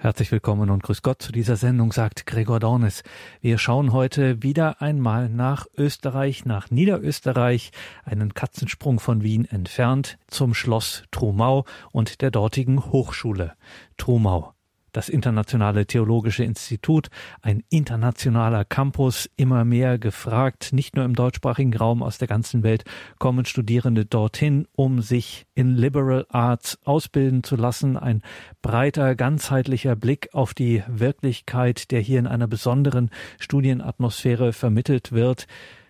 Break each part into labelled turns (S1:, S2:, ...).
S1: Herzlich willkommen und grüß Gott zu dieser Sendung, sagt Gregor Dornes. Wir schauen heute wieder einmal nach Österreich, nach Niederösterreich, einen Katzensprung von Wien entfernt, zum Schloss Trumau und der dortigen Hochschule Trumau das Internationale Theologische Institut, ein internationaler Campus, immer mehr gefragt, nicht nur im deutschsprachigen Raum aus der ganzen Welt kommen Studierende dorthin, um sich in Liberal Arts ausbilden zu lassen. Ein breiter, ganzheitlicher Blick auf die Wirklichkeit, der hier in einer besonderen Studienatmosphäre vermittelt wird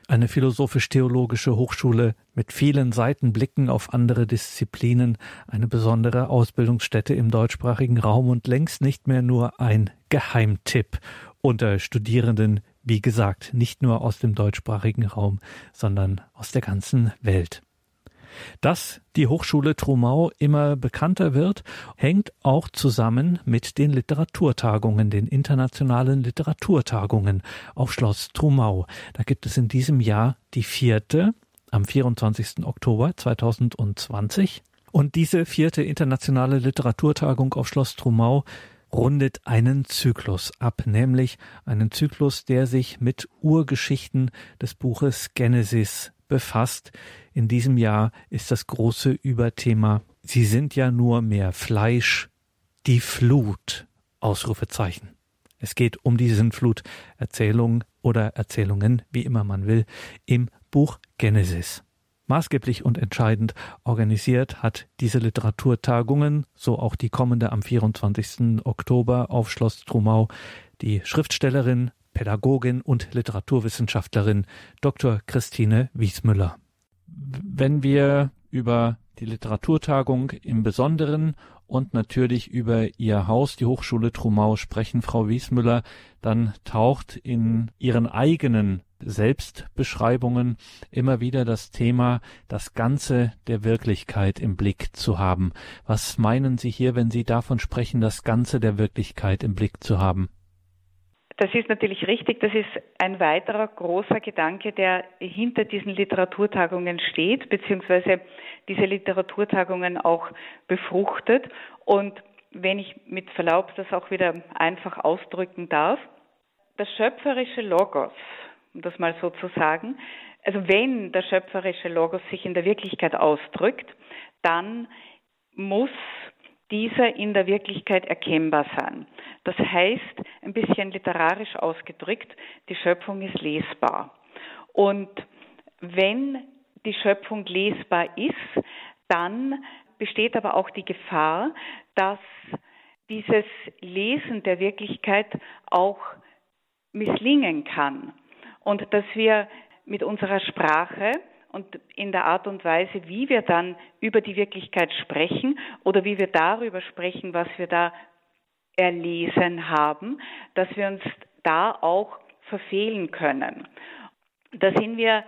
S1: eine philosophisch-theologische Hochschule mit vielen Seitenblicken auf andere Disziplinen, eine besondere Ausbildungsstätte im deutschsprachigen Raum und längst nicht mehr nur ein Geheimtipp unter Studierenden, wie gesagt, nicht nur aus dem deutschsprachigen Raum, sondern aus der ganzen Welt. Dass die Hochschule Trumau immer bekannter wird, hängt auch zusammen mit den Literaturtagungen, den internationalen Literaturtagungen auf Schloss Trumau. Da gibt es in diesem Jahr die vierte am 24. Oktober 2020. Und diese vierte internationale Literaturtagung auf Schloss Trumau rundet einen Zyklus ab, nämlich einen Zyklus, der sich mit Urgeschichten des Buches Genesis befasst. In diesem Jahr ist das große Überthema Sie sind ja nur mehr Fleisch, die Flut. Ausrufezeichen. Es geht um die Sintflut-Erzählung oder Erzählungen, wie immer man will, im Buch Genesis. Maßgeblich und entscheidend organisiert hat diese Literaturtagungen, so auch die kommende am 24. Oktober auf Schloss Trumau, die Schriftstellerin, Pädagogin und Literaturwissenschaftlerin Dr. Christine Wiesmüller. Wenn wir über die Literaturtagung im Besonderen und natürlich über Ihr Haus, die Hochschule Trumau, sprechen, Frau Wiesmüller, dann taucht in Ihren eigenen Selbstbeschreibungen immer wieder das Thema, das Ganze der Wirklichkeit im Blick zu haben. Was meinen Sie hier, wenn Sie davon sprechen, das Ganze der Wirklichkeit im Blick zu haben?
S2: Das ist natürlich richtig. Das ist ein weiterer großer Gedanke, der hinter diesen Literaturtagungen steht, beziehungsweise diese Literaturtagungen auch befruchtet. Und wenn ich mit Verlaub das auch wieder einfach ausdrücken darf, das schöpferische Logos, um das mal so zu sagen, also wenn der schöpferische Logos sich in der Wirklichkeit ausdrückt, dann muss dieser in der Wirklichkeit erkennbar sein. Das heißt, ein bisschen literarisch ausgedrückt, die Schöpfung ist lesbar. Und wenn die Schöpfung lesbar ist, dann besteht aber auch die Gefahr, dass dieses Lesen der Wirklichkeit auch misslingen kann und dass wir mit unserer Sprache und in der Art und Weise, wie wir dann über die Wirklichkeit sprechen oder wie wir darüber sprechen, was wir da erlesen haben, dass wir uns da auch verfehlen können. Da sind wir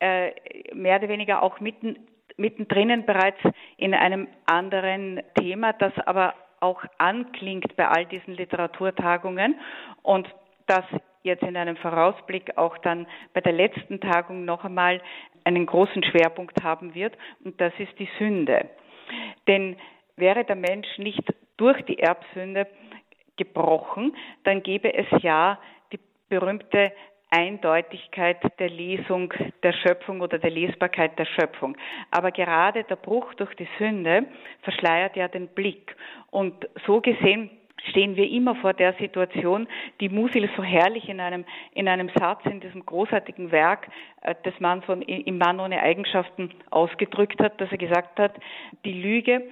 S2: äh, mehr oder weniger auch mitten, mittendrin bereits in einem anderen Thema, das aber auch anklingt bei all diesen Literaturtagungen und das jetzt in einem Vorausblick auch dann bei der letzten Tagung noch einmal einen großen Schwerpunkt haben wird, und das ist die Sünde. Denn wäre der Mensch nicht durch die Erbsünde gebrochen, dann gäbe es ja die berühmte Eindeutigkeit der Lesung der Schöpfung oder der Lesbarkeit der Schöpfung. Aber gerade der Bruch durch die Sünde verschleiert ja den Blick. Und so gesehen stehen wir immer vor der Situation, die Musil so herrlich in einem, in einem Satz in diesem großartigen Werk äh, des Mann von, im Mann ohne Eigenschaften ausgedrückt hat, dass er gesagt hat, die Lüge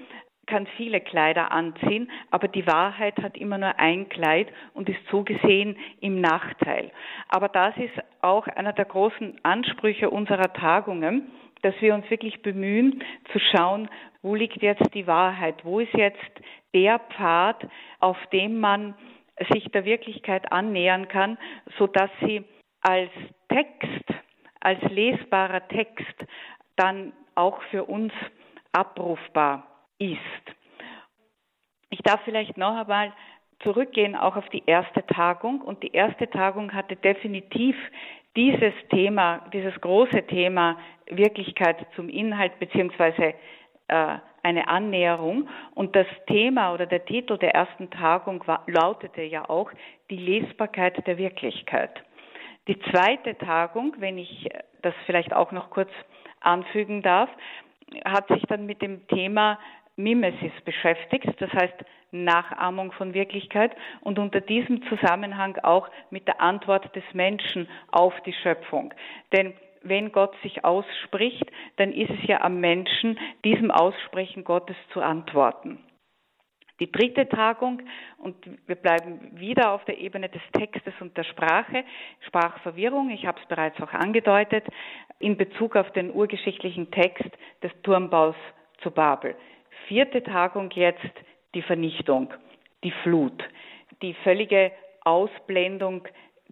S2: kann viele Kleider anziehen, aber die Wahrheit hat immer nur ein Kleid und ist so gesehen im Nachteil. Aber das ist auch einer der großen Ansprüche unserer Tagungen, dass wir uns wirklich bemühen zu schauen, wo liegt jetzt die Wahrheit, wo ist jetzt der Pfad, auf dem man sich der Wirklichkeit annähern kann, so dass sie als Text, als lesbarer Text dann auch für uns abrufbar ist. Ich darf vielleicht noch einmal zurückgehen auch auf die erste Tagung und die erste Tagung hatte definitiv dieses Thema, dieses große Thema Wirklichkeit zum Inhalt beziehungsweise äh, eine Annäherung. Und das Thema oder der Titel der ersten Tagung war, lautete ja auch die Lesbarkeit der Wirklichkeit. Die zweite Tagung, wenn ich das vielleicht auch noch kurz anfügen darf, hat sich dann mit dem Thema Mimesis beschäftigt, das heißt Nachahmung von Wirklichkeit und unter diesem Zusammenhang auch mit der Antwort des Menschen auf die Schöpfung. Denn wenn Gott sich ausspricht, dann ist es ja am Menschen, diesem Aussprechen Gottes zu antworten. Die dritte Tagung, und wir bleiben wieder auf der Ebene des Textes und der Sprache, Sprachverwirrung, ich habe es bereits auch angedeutet, in Bezug auf den urgeschichtlichen Text des Turmbaus zu Babel. Vierte Tagung jetzt die Vernichtung, die Flut, die völlige Ausblendung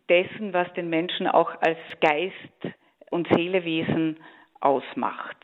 S2: dessen, was den Menschen auch als Geist und Seelewesen ausmacht.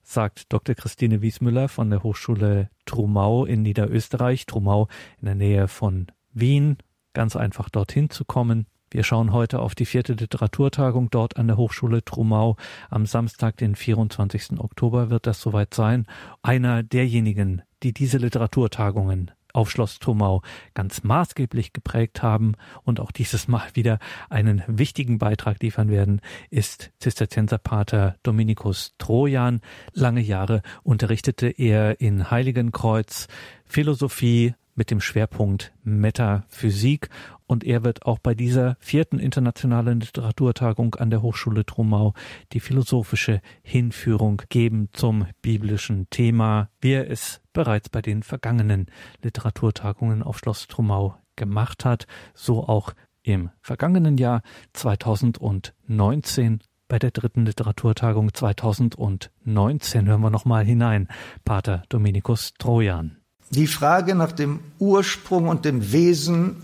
S1: Sagt Dr. Christine Wiesmüller von der Hochschule Trumau in Niederösterreich, Trumau in der Nähe von Wien. Ganz einfach dorthin zu kommen. Wir schauen heute auf die vierte Literaturtagung dort an der Hochschule Trumau. Am Samstag, den 24. Oktober, wird das soweit sein. Einer derjenigen, die diese Literaturtagungen auf Schloss Trumau ganz maßgeblich geprägt haben und auch dieses Mal wieder einen wichtigen Beitrag liefern werden, ist Zisterzienserpater Dominikus Trojan. Lange Jahre unterrichtete er in Heiligenkreuz Philosophie, mit dem Schwerpunkt Metaphysik. Und er wird auch bei dieser vierten internationalen Literaturtagung an der Hochschule Trumau die philosophische Hinführung geben zum biblischen Thema, wie er es bereits bei den vergangenen Literaturtagungen auf Schloss Trumau gemacht hat, so auch im vergangenen Jahr 2019 bei der dritten Literaturtagung 2019 hören wir nochmal hinein, Pater Dominikus Trojan
S3: die Frage nach dem Ursprung und dem Wesen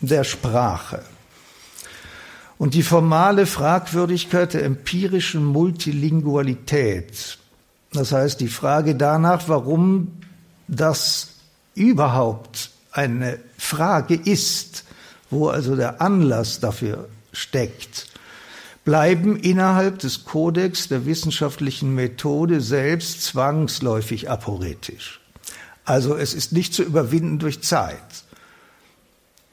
S3: der Sprache und die formale Fragwürdigkeit der empirischen Multilingualität. Das heißt, die Frage danach, warum das überhaupt eine Frage ist, wo also der Anlass dafür steckt, bleiben innerhalb des Kodex der wissenschaftlichen Methode selbst zwangsläufig aporetisch. Also es ist nicht zu überwinden durch Zeit.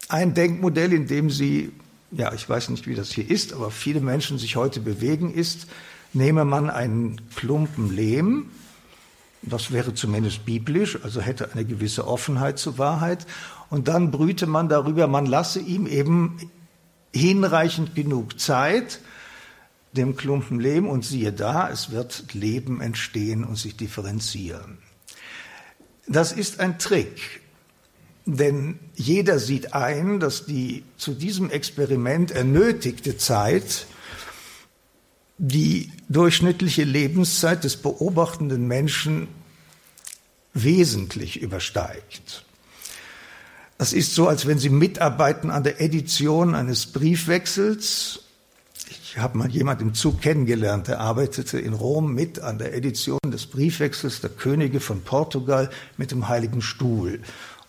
S3: Ein Denkmodell, in dem Sie, ja, ich weiß nicht, wie das hier ist, aber viele Menschen sich heute bewegen, ist, nehme man einen Klumpen Lehm, das wäre zumindest biblisch, also hätte eine gewisse Offenheit zur Wahrheit, und dann brüte man darüber, man lasse ihm eben hinreichend genug Zeit, dem Klumpen Lehm, und siehe da, es wird Leben entstehen und sich differenzieren. Das ist ein Trick, denn jeder sieht ein, dass die zu diesem Experiment ernötigte Zeit die durchschnittliche Lebenszeit des beobachtenden Menschen wesentlich übersteigt. Das ist so, als wenn Sie mitarbeiten an der Edition eines Briefwechsels ich habe mal jemand im Zug kennengelernt, der arbeitete in Rom mit an der Edition des Briefwechsels der Könige von Portugal mit dem Heiligen Stuhl.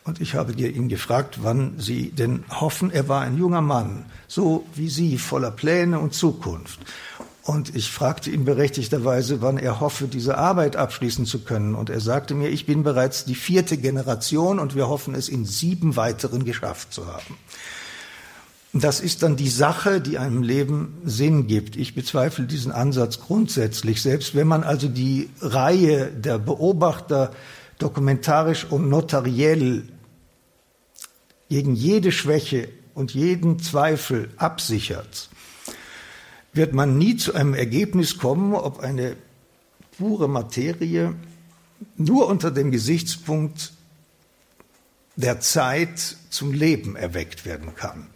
S3: Und ich habe ihn gefragt, wann Sie denn hoffen, er war ein junger Mann, so wie Sie, voller Pläne und Zukunft. Und ich fragte ihn berechtigterweise, wann er hoffe, diese Arbeit abschließen zu können. Und er sagte mir, ich bin bereits die vierte Generation und wir hoffen, es in sieben weiteren geschafft zu haben. Das ist dann die Sache, die einem Leben Sinn gibt. Ich bezweifle diesen Ansatz grundsätzlich. Selbst wenn man also die Reihe der Beobachter dokumentarisch und notariell gegen jede Schwäche und jeden Zweifel absichert, wird man nie zu einem Ergebnis kommen, ob eine pure Materie nur unter dem Gesichtspunkt der Zeit zum Leben erweckt werden kann.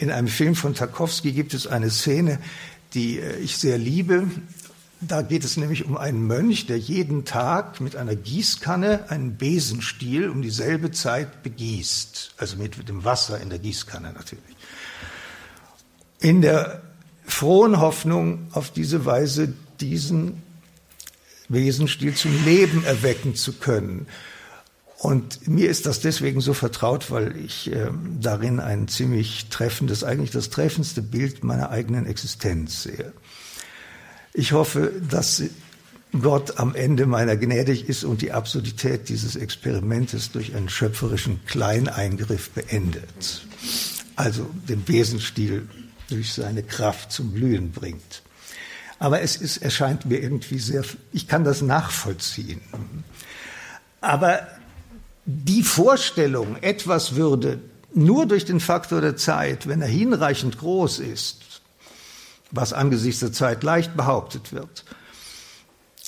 S3: In einem Film von Tarkovsky gibt es eine Szene, die äh, ich sehr liebe. Da geht es nämlich um einen Mönch, der jeden Tag mit einer Gießkanne einen Besenstiel um dieselbe Zeit begießt. Also mit dem Wasser in der Gießkanne natürlich. In der frohen Hoffnung, auf diese Weise diesen Besenstiel zum Leben erwecken zu können. Und mir ist das deswegen so vertraut, weil ich äh, darin ein ziemlich treffendes, eigentlich das treffendste Bild meiner eigenen Existenz sehe. Ich hoffe, dass Gott am Ende meiner gnädig ist und die Absurdität dieses Experimentes durch einen schöpferischen Kleineingriff beendet. Also den Besenstiel durch seine Kraft zum Blühen bringt. Aber es ist, erscheint mir irgendwie sehr, ich kann das nachvollziehen. Aber die Vorstellung, etwas würde nur durch den Faktor der Zeit, wenn er hinreichend groß ist, was angesichts der Zeit leicht behauptet wird,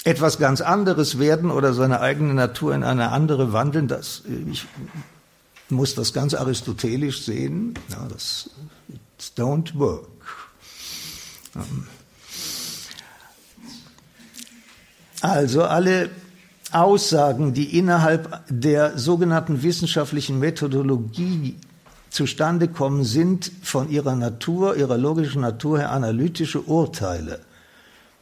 S3: etwas ganz anderes werden oder seine eigene Natur in eine andere wandeln, das, ich muss das ganz aristotelisch sehen, ja, das don't work. Also alle Aussagen, die innerhalb der sogenannten wissenschaftlichen Methodologie zustande kommen, sind von ihrer Natur, ihrer logischen Natur her analytische Urteile.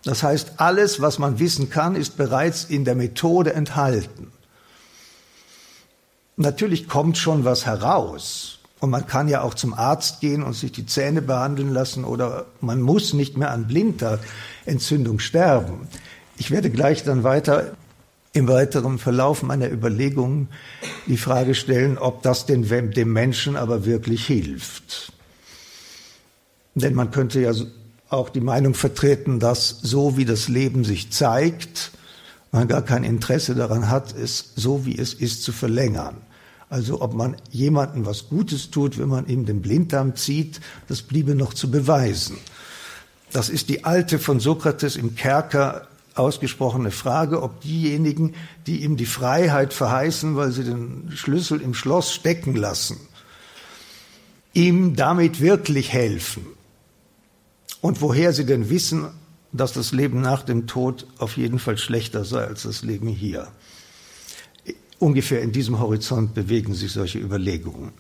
S3: Das heißt, alles, was man wissen kann, ist bereits in der Methode enthalten. Natürlich kommt schon was heraus. Und man kann ja auch zum Arzt gehen und sich die Zähne behandeln lassen oder man muss nicht mehr an Blinddarmentzündung sterben. Ich werde gleich dann weiter im weiteren Verlauf meiner Überlegungen die Frage stellen, ob das den, dem Menschen aber wirklich hilft. Denn man könnte ja auch die Meinung vertreten, dass so wie das Leben sich zeigt, man gar kein Interesse daran hat, es so wie es ist zu verlängern. Also ob man jemandem was Gutes tut, wenn man ihm den Blinddarm zieht, das bliebe noch zu beweisen. Das ist die alte von Sokrates im Kerker ausgesprochene Frage, ob diejenigen, die ihm die Freiheit verheißen, weil sie den Schlüssel im Schloss stecken lassen, ihm damit wirklich helfen. Und woher sie denn wissen, dass das Leben nach dem Tod auf jeden Fall schlechter sei als das Leben hier. Ungefähr in diesem Horizont bewegen sich solche Überlegungen.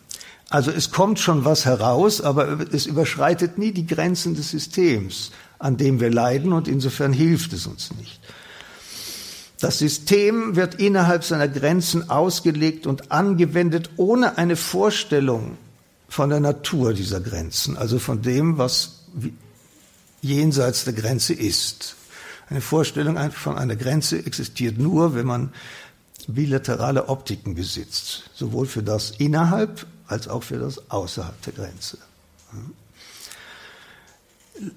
S3: Also es kommt schon was heraus, aber es überschreitet nie die Grenzen des Systems an dem wir leiden und insofern hilft es uns nicht. Das System wird innerhalb seiner Grenzen ausgelegt und angewendet ohne eine Vorstellung von der Natur dieser Grenzen, also von dem, was jenseits der Grenze ist. Eine Vorstellung von einer Grenze existiert nur, wenn man bilaterale Optiken besitzt, sowohl für das innerhalb als auch für das außerhalb der Grenze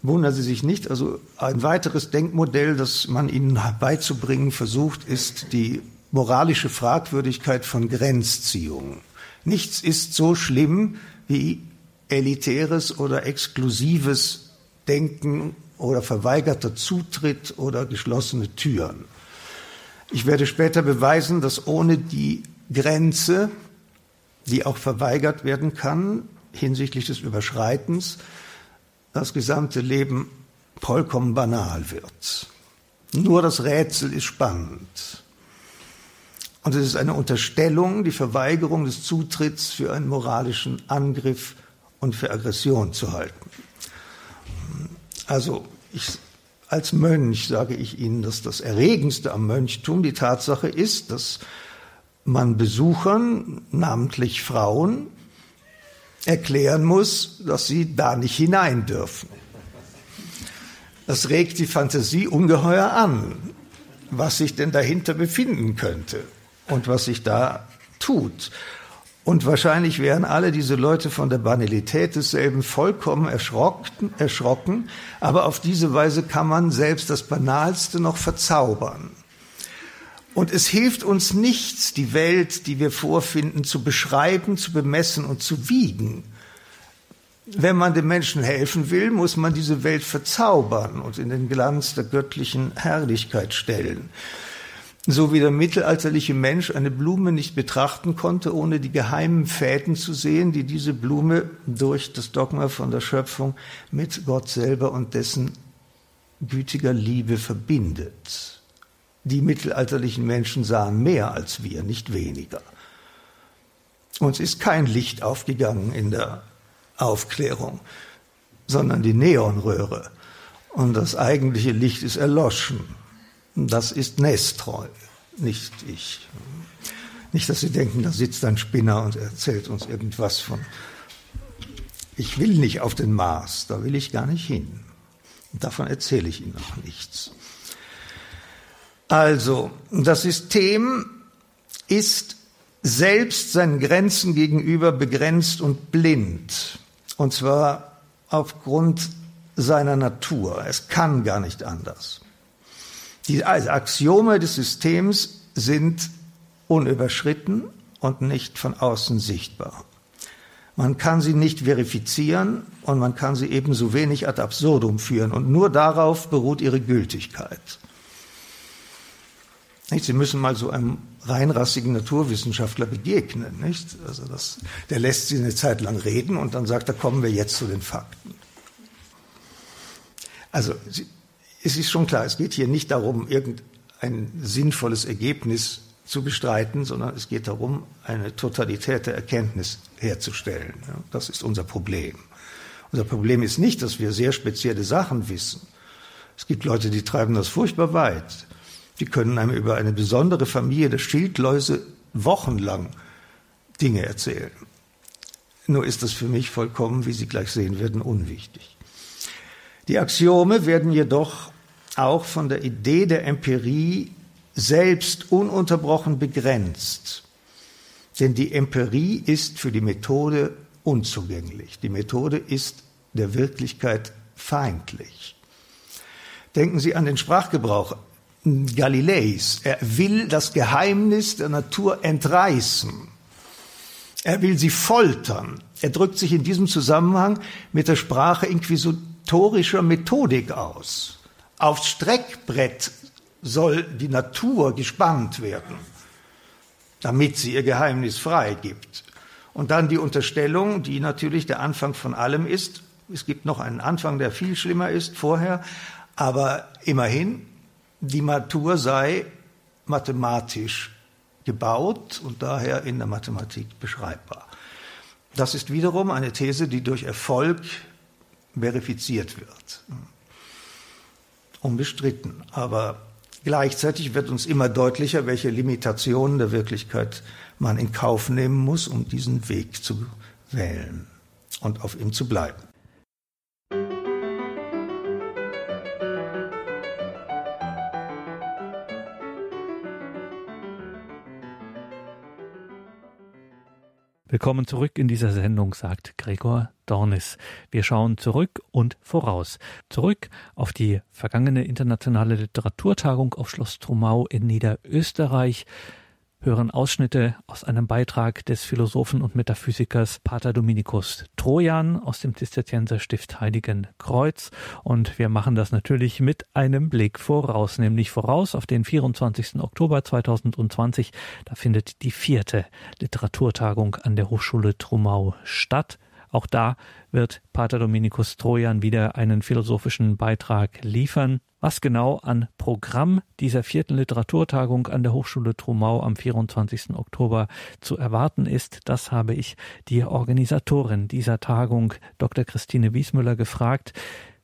S3: wundern Sie sich nicht. Also ein weiteres Denkmodell, das man Ihnen beizubringen versucht, ist die moralische Fragwürdigkeit von Grenzziehungen. Nichts ist so schlimm wie elitäres oder exklusives Denken oder verweigerter Zutritt oder geschlossene Türen. Ich werde später beweisen, dass ohne die Grenze, die auch verweigert werden kann hinsichtlich des Überschreitens, das gesamte Leben vollkommen banal wird. Nur das Rätsel ist spannend. Und es ist eine Unterstellung, die Verweigerung des Zutritts für einen moralischen Angriff und für Aggression zu halten. Also ich, als Mönch sage ich Ihnen, dass das Erregendste am Mönchtum die Tatsache ist, dass man Besuchern, namentlich Frauen, erklären muss, dass sie da nicht hinein dürfen. Das regt die Fantasie ungeheuer an, was sich denn dahinter befinden könnte und was sich da tut. Und wahrscheinlich wären alle diese Leute von der Banalität desselben vollkommen erschrocken, erschrocken, aber auf diese Weise kann man selbst das Banalste noch verzaubern. Und es hilft uns nichts, die Welt, die wir vorfinden, zu beschreiben, zu bemessen und zu wiegen. Wenn man den Menschen helfen will, muss man diese Welt verzaubern und in den Glanz der göttlichen Herrlichkeit stellen. So wie der mittelalterliche Mensch eine Blume nicht betrachten konnte, ohne die geheimen Fäden zu sehen, die diese Blume durch das Dogma von der Schöpfung mit Gott selber und dessen gütiger Liebe verbindet. Die mittelalterlichen Menschen sahen mehr als wir, nicht weniger. Uns ist kein Licht aufgegangen in der Aufklärung, sondern die Neonröhre. Und das eigentliche Licht ist erloschen. Das ist Nestreu, nicht ich. Nicht, dass Sie denken, da sitzt ein Spinner und erzählt uns irgendwas von. Ich will nicht auf den Mars, da will ich gar nicht hin. Und davon erzähle ich Ihnen auch nichts. Also, das System ist selbst seinen Grenzen gegenüber begrenzt und blind. Und zwar aufgrund seiner Natur. Es kann gar nicht anders. Die Axiome des Systems sind unüberschritten und nicht von außen sichtbar. Man kann sie nicht verifizieren und man kann sie ebenso wenig ad absurdum führen. Und nur darauf beruht ihre Gültigkeit. Sie müssen mal so einem reinrassigen Naturwissenschaftler begegnen. Nicht? Also das, der lässt sie eine Zeit lang reden und dann sagt er, kommen wir jetzt zu den Fakten. Also es ist schon klar, es geht hier nicht darum, irgendein sinnvolles Ergebnis zu bestreiten, sondern es geht darum, eine Totalität der Erkenntnis herzustellen. Das ist unser Problem. Unser Problem ist nicht, dass wir sehr spezielle Sachen wissen. Es gibt Leute, die treiben das furchtbar weit. Die können einem über eine besondere Familie der Schildläuse wochenlang Dinge erzählen. Nur ist das für mich vollkommen, wie Sie gleich sehen werden, unwichtig. Die Axiome werden jedoch auch von der Idee der Empirie selbst ununterbrochen begrenzt. Denn die Empirie ist für die Methode unzugänglich. Die Methode ist der Wirklichkeit feindlich. Denken Sie an den Sprachgebrauch Galileis. Er will das Geheimnis der Natur entreißen. Er will sie foltern. Er drückt sich in diesem Zusammenhang mit der Sprache inquisitorischer Methodik aus. Aufs Streckbrett soll die Natur gespannt werden, damit sie ihr Geheimnis freigibt. Und dann die Unterstellung, die natürlich der Anfang von allem ist. Es gibt noch einen Anfang, der viel schlimmer ist vorher, aber immerhin, die Natur sei mathematisch gebaut und daher in der Mathematik beschreibbar. Das ist wiederum eine These, die durch Erfolg verifiziert wird unbestritten. Aber gleichzeitig wird uns immer deutlicher, welche Limitationen der Wirklichkeit man in Kauf nehmen muss, um diesen Weg zu wählen und auf ihm zu bleiben.
S1: Willkommen zurück in dieser Sendung, sagt Gregor Dornis. Wir schauen zurück und voraus. Zurück auf die vergangene internationale Literaturtagung auf Schloss Trumau in Niederösterreich hören Ausschnitte aus einem Beitrag des Philosophen und Metaphysikers Pater Dominikus Trojan aus dem Zisterzienserstift Heiligen Kreuz. Und wir machen das natürlich mit einem Blick voraus, nämlich voraus auf den 24. Oktober 2020. Da findet die vierte Literaturtagung an der Hochschule Trumau statt. Auch da wird Pater Dominikus Trojan wieder einen philosophischen Beitrag liefern. Was genau an Programm dieser vierten Literaturtagung an der Hochschule Trumau am 24. Oktober zu erwarten ist, das habe ich die Organisatorin dieser Tagung, Dr. Christine Wiesmüller, gefragt.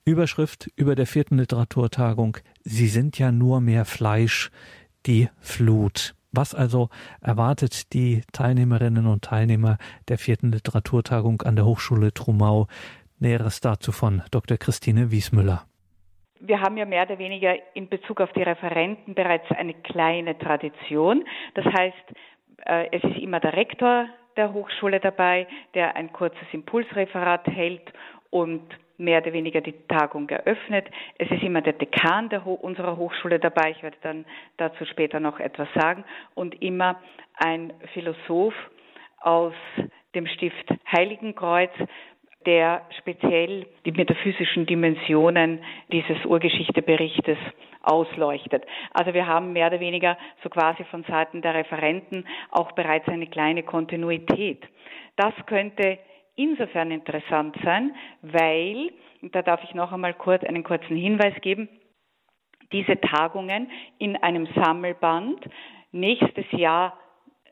S1: Überschrift über der vierten Literaturtagung Sie sind ja nur mehr Fleisch, die Flut. Was also erwartet die Teilnehmerinnen und Teilnehmer der vierten Literaturtagung an der Hochschule Trumau? Näheres dazu von Dr. Christine Wiesmüller.
S2: Wir haben ja mehr oder weniger in Bezug auf die Referenten bereits eine kleine Tradition. Das heißt, äh, es ist immer der Rektor der Hochschule dabei, der ein kurzes Impulsreferat hält und mehr oder weniger die Tagung eröffnet. Es ist immer der Dekan der Ho unserer Hochschule dabei, ich werde dann dazu später noch etwas sagen, und immer ein Philosoph aus dem Stift Heiligenkreuz, der speziell die metaphysischen Dimensionen dieses Urgeschichteberichtes ausleuchtet. Also wir haben mehr oder weniger so quasi von Seiten der Referenten auch bereits eine kleine Kontinuität. Das könnte insofern interessant sein, weil, da darf ich noch einmal kurz einen kurzen Hinweis geben, diese Tagungen in einem Sammelband nächstes Jahr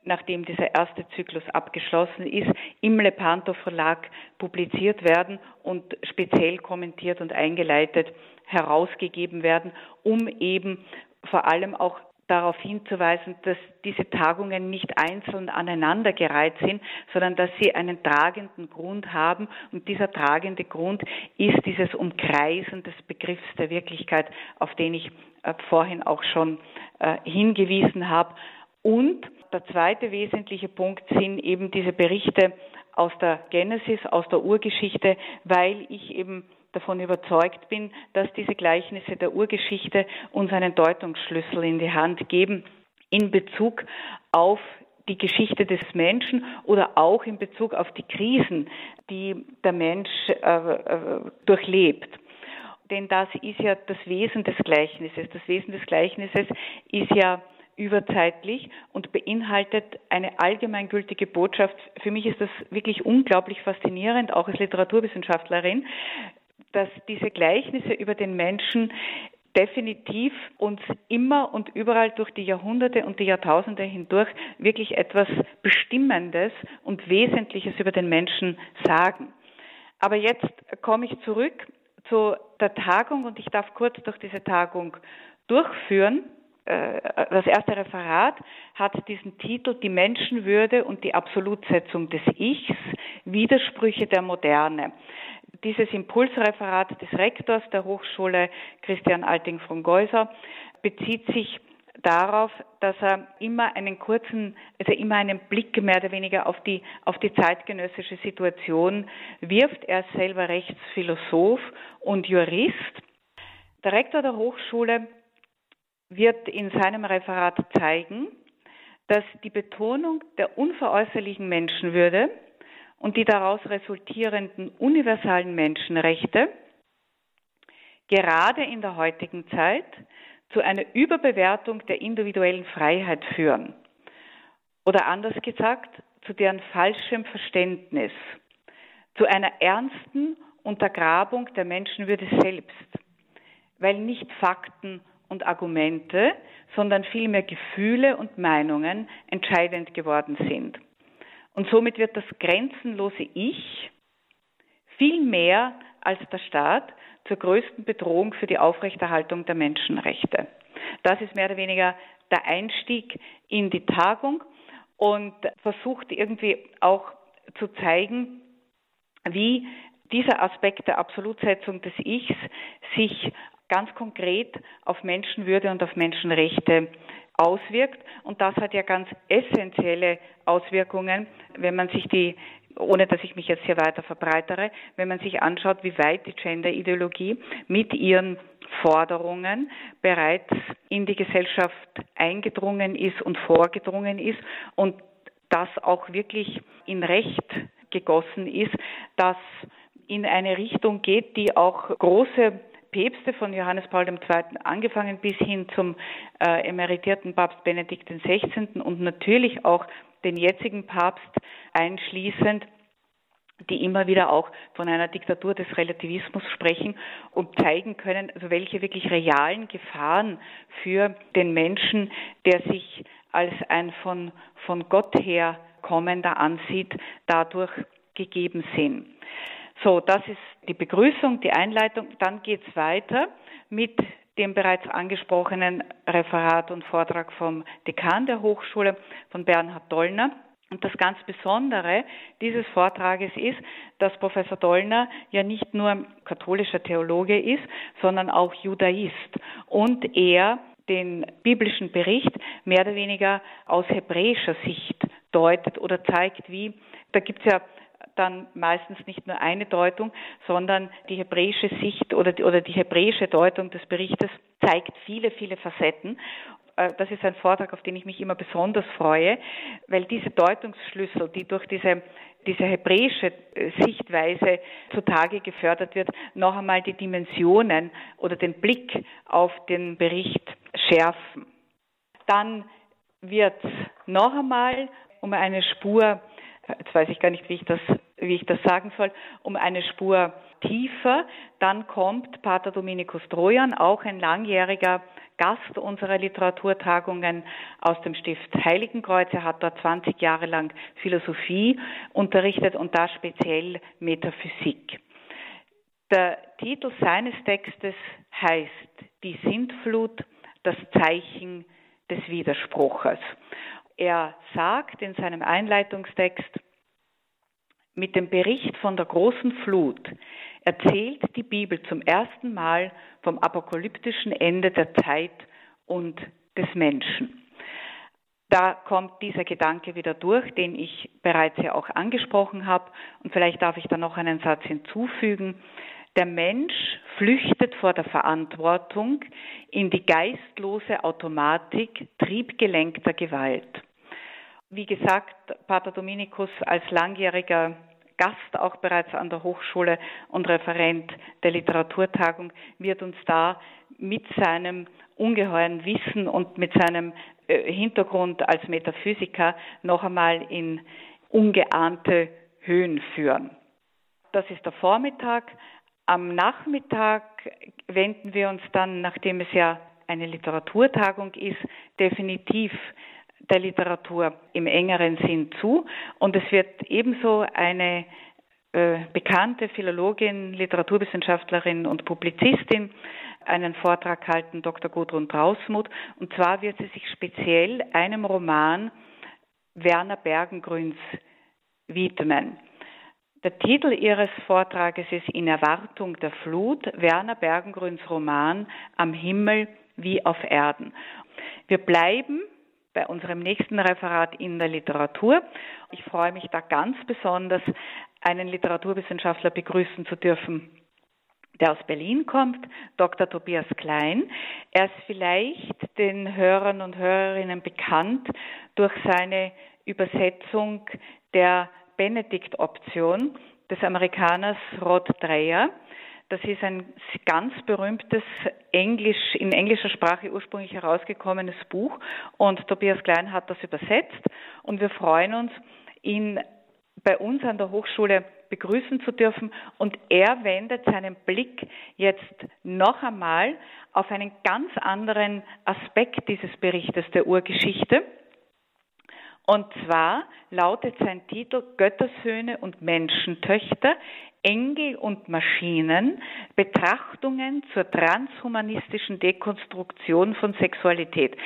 S2: nachdem dieser erste Zyklus abgeschlossen ist, im Lepanto Verlag publiziert werden und speziell kommentiert und eingeleitet herausgegeben werden, um eben vor allem auch darauf hinzuweisen, dass diese Tagungen nicht einzeln aneinandergereiht sind, sondern dass sie einen tragenden Grund haben. Und dieser tragende Grund ist dieses Umkreisen des Begriffs der Wirklichkeit, auf den ich äh, vorhin auch schon äh, hingewiesen habe. Und der zweite wesentliche Punkt sind eben diese Berichte aus der Genesis, aus der Urgeschichte, weil ich eben davon überzeugt bin, dass diese Gleichnisse der Urgeschichte uns einen Deutungsschlüssel in die Hand geben in Bezug auf die Geschichte des Menschen oder auch in Bezug auf die Krisen, die der Mensch äh, äh, durchlebt. Denn das ist ja das Wesen des Gleichnisses. Das Wesen des Gleichnisses ist ja überzeitlich und beinhaltet eine allgemeingültige Botschaft. Für mich ist das wirklich unglaublich faszinierend, auch als Literaturwissenschaftlerin, dass diese Gleichnisse über den Menschen definitiv uns immer und überall durch die Jahrhunderte und die Jahrtausende hindurch wirklich etwas Bestimmendes und Wesentliches über den Menschen sagen. Aber jetzt komme ich zurück zu der Tagung und ich darf kurz durch diese Tagung durchführen. Äh, das erste Referat hat diesen Titel Die Menschenwürde und die Absolutsetzung des Ichs, Widersprüche der Moderne dieses Impulsreferat des Rektors der Hochschule Christian Alting von Geuser bezieht sich darauf, dass er immer einen kurzen, also immer einen Blick mehr oder weniger auf die, auf die zeitgenössische Situation wirft. Er ist selber Rechtsphilosoph und Jurist. Der Rektor der Hochschule wird in seinem Referat zeigen, dass die Betonung der unveräußerlichen Menschenwürde und die daraus resultierenden universalen Menschenrechte gerade in der heutigen Zeit zu einer Überbewertung der individuellen Freiheit führen. Oder anders gesagt, zu deren falschem Verständnis, zu einer ernsten Untergrabung der Menschenwürde selbst, weil nicht Fakten und Argumente, sondern vielmehr Gefühle und Meinungen entscheidend geworden sind. Und somit wird das grenzenlose Ich viel mehr als der Staat zur größten Bedrohung für die Aufrechterhaltung der Menschenrechte. Das ist mehr oder weniger der Einstieg in die Tagung und versucht irgendwie auch zu zeigen, wie dieser Aspekt der Absolutsetzung des Ichs sich ganz konkret auf Menschenwürde und auf Menschenrechte auswirkt. Und das hat ja ganz essentielle Auswirkungen, wenn man sich die ohne dass ich mich jetzt hier weiter verbreitere, wenn man sich anschaut, wie weit die Gender-Ideologie mit ihren Forderungen bereits in die Gesellschaft eingedrungen ist und vorgedrungen ist und das auch wirklich in Recht gegossen ist, dass in eine Richtung geht, die auch große Päpste von Johannes Paul II. angefangen bis hin zum äh, emeritierten Papst Benedikt XVI. und natürlich auch den jetzigen Papst einschließend, die immer wieder auch von einer Diktatur des Relativismus sprechen und zeigen können, also welche wirklich realen Gefahren für den Menschen, der sich als ein von, von Gott her kommender ansieht, dadurch gegeben sind. So, das ist die Begrüßung, die Einleitung. Dann geht es weiter mit dem bereits angesprochenen Referat und Vortrag vom Dekan der Hochschule, von Bernhard Dollner. Und das ganz Besondere dieses Vortrages ist, dass Professor Dollner ja nicht nur katholischer Theologe ist, sondern auch Judaist. Und er den biblischen Bericht mehr oder weniger aus hebräischer Sicht deutet oder zeigt, wie, da gibt es ja dann meistens nicht nur eine Deutung, sondern die hebräische Sicht oder die, oder die hebräische Deutung des Berichtes zeigt viele, viele Facetten. Äh, das ist ein Vortrag, auf den ich mich immer besonders freue, weil diese Deutungsschlüssel, die durch diese, diese hebräische äh, Sichtweise zutage gefördert wird, noch einmal die Dimensionen oder den Blick auf den Bericht schärfen. Dann wird noch einmal um eine Spur jetzt weiß ich gar nicht, wie ich das, wie ich das sagen soll, um eine Spur tiefer. Dann kommt Pater Dominikus Trojan, auch ein langjähriger Gast unserer Literaturtagungen aus dem Stift Heiligenkreuz. Er hat dort 20 Jahre lang Philosophie unterrichtet und da speziell Metaphysik. Der Titel seines Textes heißt Die Sintflut, das Zeichen des Widerspruches. Er sagt in seinem Einleitungstext, mit dem Bericht von der großen Flut erzählt die Bibel zum ersten Mal vom apokalyptischen Ende der Zeit und des Menschen. Da kommt dieser Gedanke wieder durch, den ich bereits ja auch angesprochen habe. Und vielleicht darf ich da noch einen Satz hinzufügen. Der Mensch flüchtet vor der Verantwortung in die geistlose Automatik triebgelenkter Gewalt. Wie gesagt, Pater Dominikus als langjähriger Gast auch bereits an der Hochschule und Referent der Literaturtagung wird uns da mit seinem ungeheuren Wissen und mit seinem äh, Hintergrund als Metaphysiker noch einmal in ungeahnte Höhen führen. Das ist der Vormittag. Am Nachmittag wenden wir uns dann, nachdem es ja eine Literaturtagung ist, definitiv der Literatur im engeren Sinn zu. Und es wird ebenso eine äh, bekannte Philologin, Literaturwissenschaftlerin und Publizistin einen Vortrag halten, Dr. Gudrun Trausmuth. Und zwar wird sie sich speziell einem Roman Werner Bergengrüns widmen. Der Titel ihres Vortrages ist In Erwartung der Flut, Werner Bergengrüns Roman Am Himmel wie auf Erden. Wir bleiben bei unserem nächsten Referat in der Literatur. Ich freue mich da ganz besonders, einen Literaturwissenschaftler begrüßen zu dürfen, der aus Berlin kommt, Dr. Tobias Klein. Er ist vielleicht den Hörern und Hörerinnen bekannt durch seine Übersetzung der Benedikt-Option des Amerikaners Rod Dreyer. Das ist ein ganz berühmtes Englisch, in englischer Sprache ursprünglich herausgekommenes Buch. Und Tobias Klein hat das übersetzt. Und wir freuen uns, ihn bei uns an der Hochschule begrüßen zu dürfen. Und er wendet seinen Blick jetzt noch einmal auf einen ganz anderen Aspekt dieses Berichtes der Urgeschichte. Und zwar lautet sein Titel Göttersöhne und Menschentöchter, Engel und Maschinen, Betrachtungen zur transhumanistischen Dekonstruktion von Sexualität.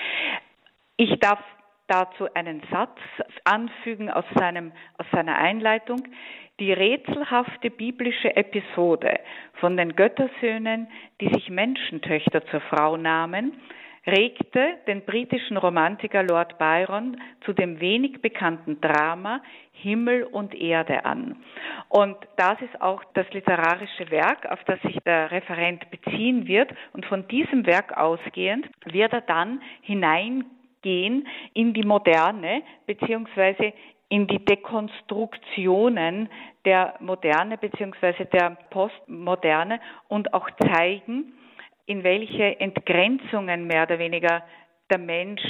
S2: Ich darf dazu einen Satz anfügen aus, seinem, aus seiner Einleitung. Die rätselhafte biblische Episode von den Göttersöhnen, die sich Menschentöchter zur Frau nahmen, regte den britischen Romantiker Lord Byron zu dem wenig bekannten Drama Himmel und Erde an. Und das ist auch das literarische Werk, auf das sich der Referent beziehen wird. Und von diesem Werk ausgehend wird er dann hineingehen in die Moderne beziehungsweise in die Dekonstruktionen der Moderne beziehungsweise der Postmoderne und auch zeigen, in welche Entgrenzungen mehr oder weniger der Mensch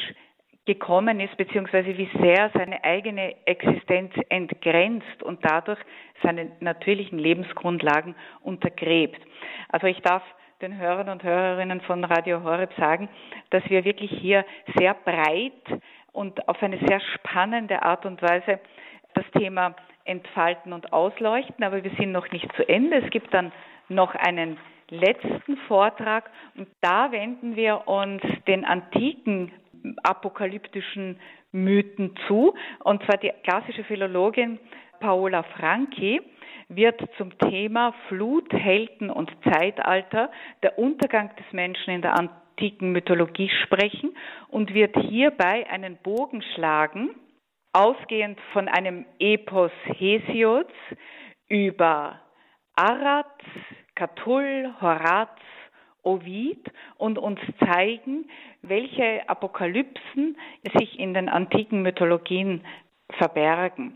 S2: gekommen ist, beziehungsweise wie sehr seine eigene Existenz entgrenzt und dadurch seine natürlichen Lebensgrundlagen untergräbt. Also ich darf den Hörern und Hörerinnen von Radio Horeb sagen, dass wir wirklich hier sehr breit und auf eine sehr spannende Art und Weise das Thema entfalten und ausleuchten, aber wir sind noch nicht zu Ende. Es gibt dann noch einen letzten Vortrag und da wenden wir uns den antiken apokalyptischen Mythen zu. Und zwar die klassische Philologin Paola Franchi wird zum Thema Flut, Helden und Zeitalter, der Untergang des Menschen in der antiken Mythologie sprechen und wird hierbei einen Bogen schlagen, ausgehend von einem Epos Hesiods über Arad, Catull, Horaz, Ovid und uns zeigen, welche Apokalypsen sich in den antiken Mythologien verbergen.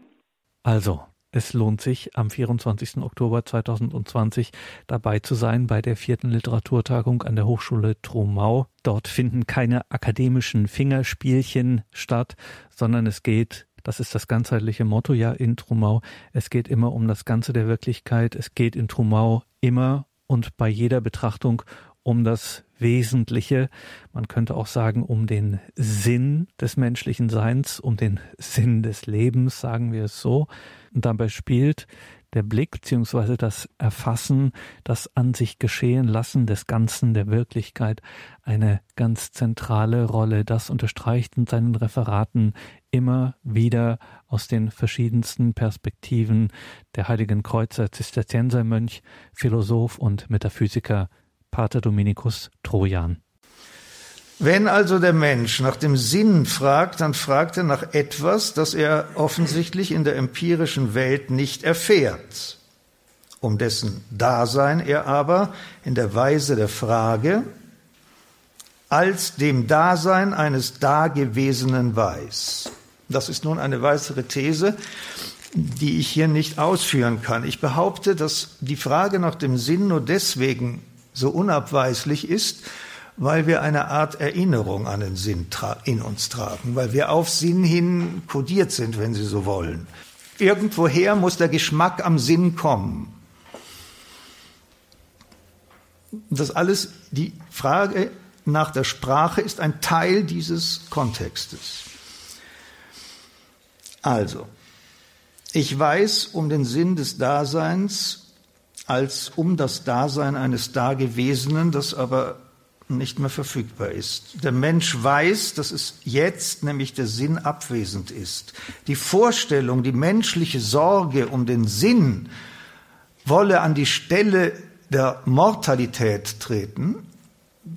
S1: Also, es lohnt sich, am 24. Oktober 2020 dabei zu sein bei der vierten Literaturtagung an der Hochschule Trumau. Dort finden keine akademischen Fingerspielchen statt, sondern es geht das ist das ganzheitliche Motto ja in Trumau. Es geht immer um das Ganze der Wirklichkeit. Es geht in Trumau immer und bei jeder Betrachtung um das Wesentliche, man könnte auch sagen, um den Sinn des menschlichen Seins, um den Sinn des Lebens, sagen wir es so. Und dabei spielt der Blick bzw. das Erfassen, das an sich geschehen lassen des Ganzen, der Wirklichkeit eine ganz zentrale Rolle. Das unterstreicht in seinen Referaten immer wieder aus den verschiedensten Perspektiven der heiligen Kreuzer Zisterziensermönch, Philosoph und Metaphysiker Pater Dominikus Trojan.
S3: Wenn also der Mensch nach dem Sinn fragt, dann fragt er nach etwas, das er offensichtlich in der empirischen Welt nicht erfährt, um dessen Dasein er aber in der Weise der Frage als dem Dasein eines Dagewesenen weiß. Das ist nun eine weitere These, die ich hier nicht ausführen kann. Ich behaupte, dass die Frage nach dem Sinn nur deswegen so unabweislich ist, weil wir eine Art Erinnerung an den Sinn in uns tragen, weil wir auf Sinn hin kodiert sind, wenn Sie so wollen. Irgendwoher muss der Geschmack am Sinn kommen. Das alles, die Frage nach der Sprache ist ein Teil dieses Kontextes. Also, ich weiß um den Sinn des Daseins als um das Dasein eines Dagewesenen, das aber nicht mehr verfügbar ist. Der Mensch weiß, dass es jetzt nämlich der Sinn abwesend ist. Die Vorstellung, die menschliche Sorge um den Sinn wolle an die Stelle der Mortalität treten,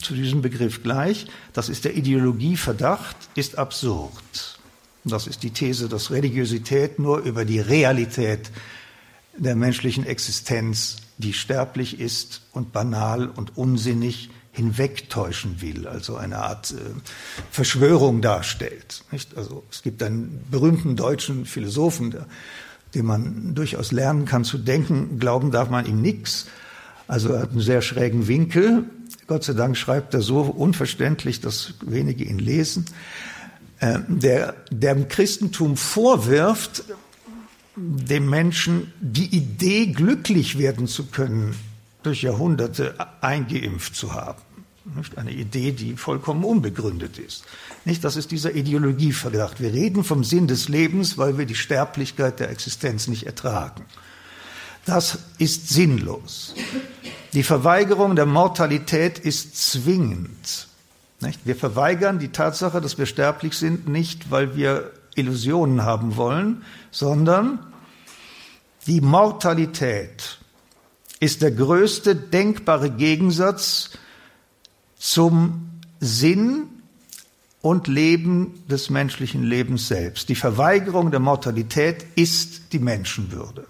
S3: zu diesem Begriff gleich, das ist der Ideologieverdacht, ist absurd. Das ist die These, dass Religiosität nur über die Realität der menschlichen Existenz, die sterblich ist und banal und unsinnig, hinwegtäuschen will, also eine Art äh, Verschwörung darstellt. Nicht? Also es gibt einen berühmten deutschen Philosophen, der, den man durchaus lernen kann zu denken, glauben darf man ihm nichts. Also er hat einen sehr schrägen Winkel. Gott sei Dank schreibt er so unverständlich, dass wenige ihn lesen. Äh, der, der dem Christentum vorwirft, dem Menschen die Idee, glücklich werden zu können, durch Jahrhunderte eingeimpft zu haben. Nicht? Eine Idee, die vollkommen unbegründet ist. Nicht? Das ist dieser Ideologieverdacht. Wir reden vom Sinn des Lebens, weil wir die Sterblichkeit der Existenz nicht ertragen. Das ist sinnlos. Die Verweigerung der Mortalität ist zwingend. Nicht? Wir verweigern die Tatsache, dass wir sterblich sind, nicht, weil wir Illusionen haben wollen, sondern die Mortalität ist der größte denkbare Gegensatz zum Sinn und Leben des menschlichen Lebens selbst. Die Verweigerung der Mortalität ist die Menschenwürde.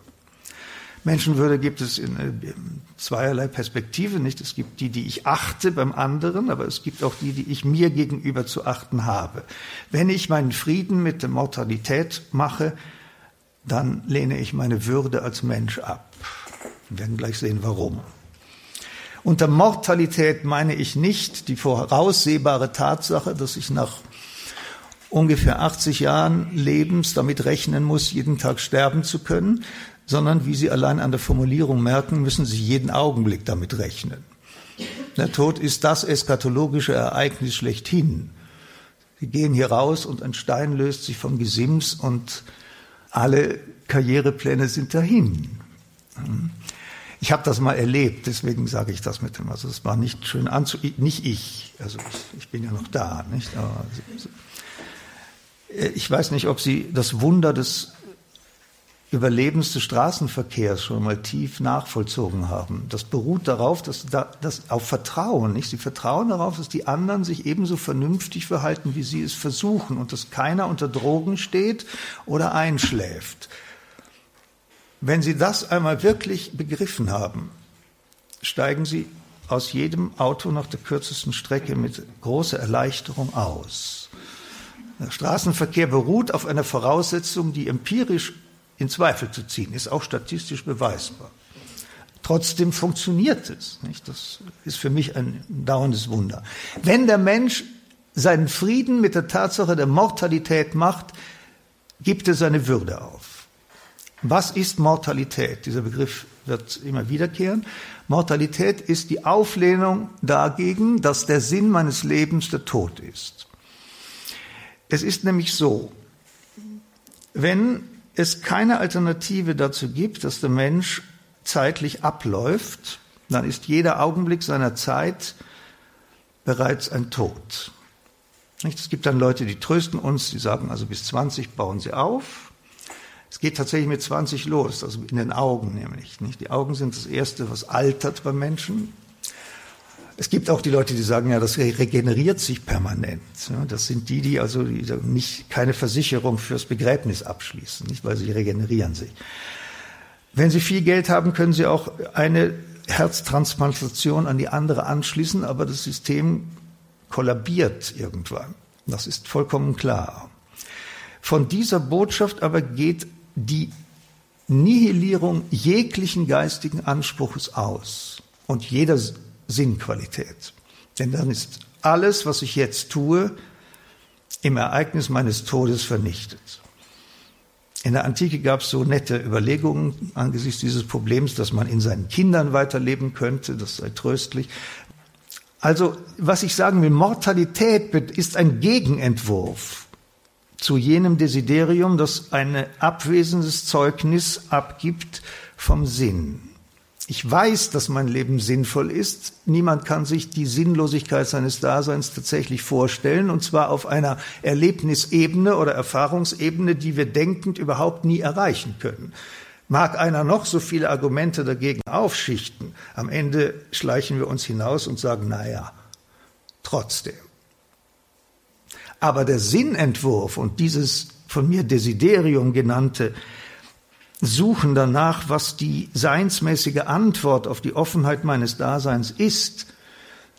S3: Menschenwürde gibt es in äh, zweierlei Perspektive, nicht? Es gibt die, die ich achte beim anderen, aber es gibt auch die, die ich mir gegenüber zu achten habe. Wenn ich meinen Frieden mit der Mortalität mache, dann lehne ich meine Würde als Mensch ab. Wir werden gleich sehen, warum. Unter Mortalität meine ich nicht die voraussehbare Tatsache, dass ich nach ungefähr 80 Jahren Lebens damit rechnen muss, jeden Tag sterben zu können, sondern wie Sie allein an der Formulierung merken, müssen Sie jeden Augenblick damit rechnen. Der Tod ist das eskatologische Ereignis schlechthin. Sie gehen hier raus und ein Stein löst sich vom Gesims und alle Karrierepläne sind dahin. Ich habe das mal erlebt, deswegen sage ich das mit dem. Also es war nicht schön anzu, nicht ich, also ich, ich bin ja noch da, nicht? Aber äh, ich weiß nicht, ob Sie das Wunder des Überlebens des Straßenverkehrs schon mal tief nachvollzogen haben. Das beruht darauf, dass da, das auf Vertrauen, nicht? Sie vertrauen darauf, dass die anderen sich ebenso vernünftig verhalten, wie sie es versuchen und dass keiner unter Drogen steht oder einschläft. Wenn Sie das einmal wirklich begriffen haben, steigen Sie aus jedem Auto nach der kürzesten Strecke mit großer Erleichterung aus. Der Straßenverkehr beruht auf einer Voraussetzung, die empirisch in Zweifel zu ziehen ist, auch statistisch beweisbar. Trotzdem funktioniert es. Nicht? Das ist für mich ein dauerndes Wunder. Wenn der Mensch seinen Frieden mit der Tatsache der Mortalität macht, gibt er seine Würde auf. Was ist Mortalität? Dieser Begriff wird immer wiederkehren. Mortalität ist die Auflehnung dagegen, dass der Sinn meines Lebens der Tod ist. Es ist nämlich so, wenn es keine Alternative dazu gibt, dass der Mensch zeitlich abläuft, dann ist jeder Augenblick seiner Zeit bereits ein Tod. Es gibt dann Leute, die trösten uns, die sagen also bis 20 bauen sie auf. Es geht tatsächlich mit 20 los, also in den Augen nämlich. Die Augen sind das Erste, was altert beim Menschen. Es gibt auch die Leute, die sagen, ja, das regeneriert sich permanent. Das sind die, die also nicht, keine Versicherung fürs Begräbnis abschließen, nicht, weil sie regenerieren sich. Wenn Sie viel Geld haben, können Sie auch eine Herztransplantation an die andere anschließen, aber das System kollabiert irgendwann. Das ist vollkommen klar. Von dieser Botschaft aber geht die Nihilierung jeglichen geistigen Anspruches aus und jeder Sinnqualität. Denn dann ist alles, was ich jetzt tue, im Ereignis meines Todes vernichtet. In der Antike gab es so nette Überlegungen angesichts dieses Problems, dass man in seinen Kindern weiterleben könnte, das sei tröstlich. Also, was ich sagen will, Mortalität ist ein Gegenentwurf zu jenem Desiderium, das ein abwesendes Zeugnis abgibt vom Sinn. Ich weiß, dass mein Leben sinnvoll ist. Niemand kann sich die Sinnlosigkeit seines Daseins tatsächlich vorstellen, und zwar auf einer Erlebnisebene oder Erfahrungsebene, die wir denkend überhaupt nie erreichen können. Mag einer noch so viele Argumente dagegen aufschichten, am Ende schleichen wir uns hinaus und sagen, na ja, trotzdem. Aber der Sinnentwurf und dieses von mir Desiderium genannte Suchen danach, was die seinsmäßige Antwort auf die Offenheit meines Daseins ist,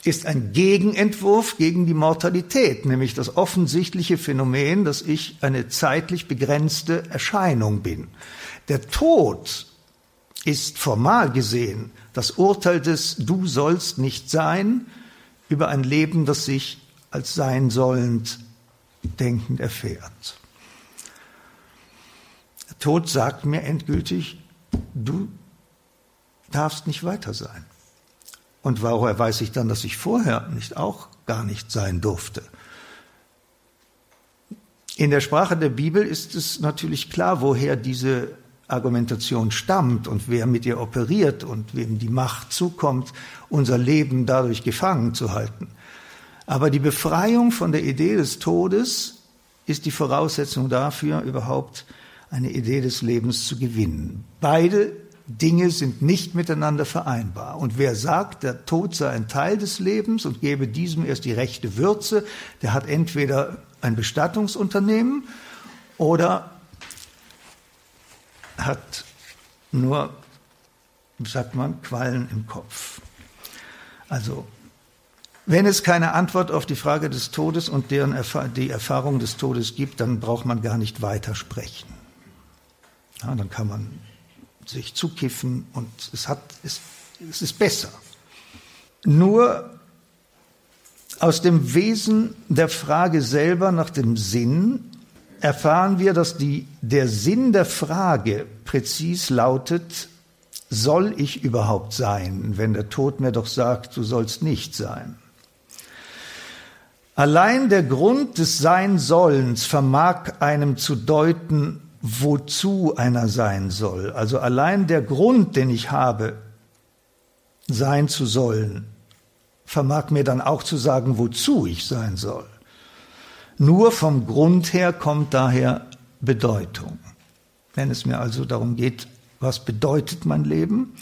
S3: ist ein Gegenentwurf gegen die Mortalität, nämlich das offensichtliche Phänomen, dass ich eine zeitlich begrenzte Erscheinung bin. Der Tod ist formal gesehen das Urteil des Du sollst nicht sein über ein Leben, das sich als sein sollend denkend erfährt. Tod sagt mir endgültig, du darfst nicht weiter sein. Und woher weiß ich dann, dass ich vorher nicht auch gar nicht sein durfte? In der Sprache der Bibel ist es natürlich klar, woher diese Argumentation stammt und wer mit ihr operiert und wem die Macht zukommt, unser Leben dadurch gefangen zu halten. Aber die Befreiung von der Idee des Todes ist die Voraussetzung dafür, überhaupt eine Idee des Lebens zu gewinnen. Beide Dinge sind nicht miteinander vereinbar. Und wer sagt, der Tod sei ein Teil des Lebens und gebe diesem erst die rechte Würze, der hat entweder ein Bestattungsunternehmen oder hat nur, sagt man, Quallen im Kopf. Also, wenn es keine Antwort auf die Frage des Todes und deren Erfa die Erfahrung des Todes gibt, dann braucht man gar nicht weiter sprechen. Ja, dann kann man sich zukiffen und es, hat, es, es ist besser. Nur aus dem Wesen der Frage selber nach dem Sinn erfahren wir, dass die, der Sinn der Frage präzis lautet, soll ich überhaupt sein, wenn der Tod mir doch sagt, du sollst nicht sein. Allein der Grund des Sein-Sollens vermag einem zu deuten, wozu einer sein soll. Also allein der Grund, den ich habe, sein zu sollen, vermag mir dann auch zu sagen, wozu ich sein soll. Nur vom Grund her kommt daher Bedeutung. Wenn es mir also darum geht, was bedeutet mein Leben,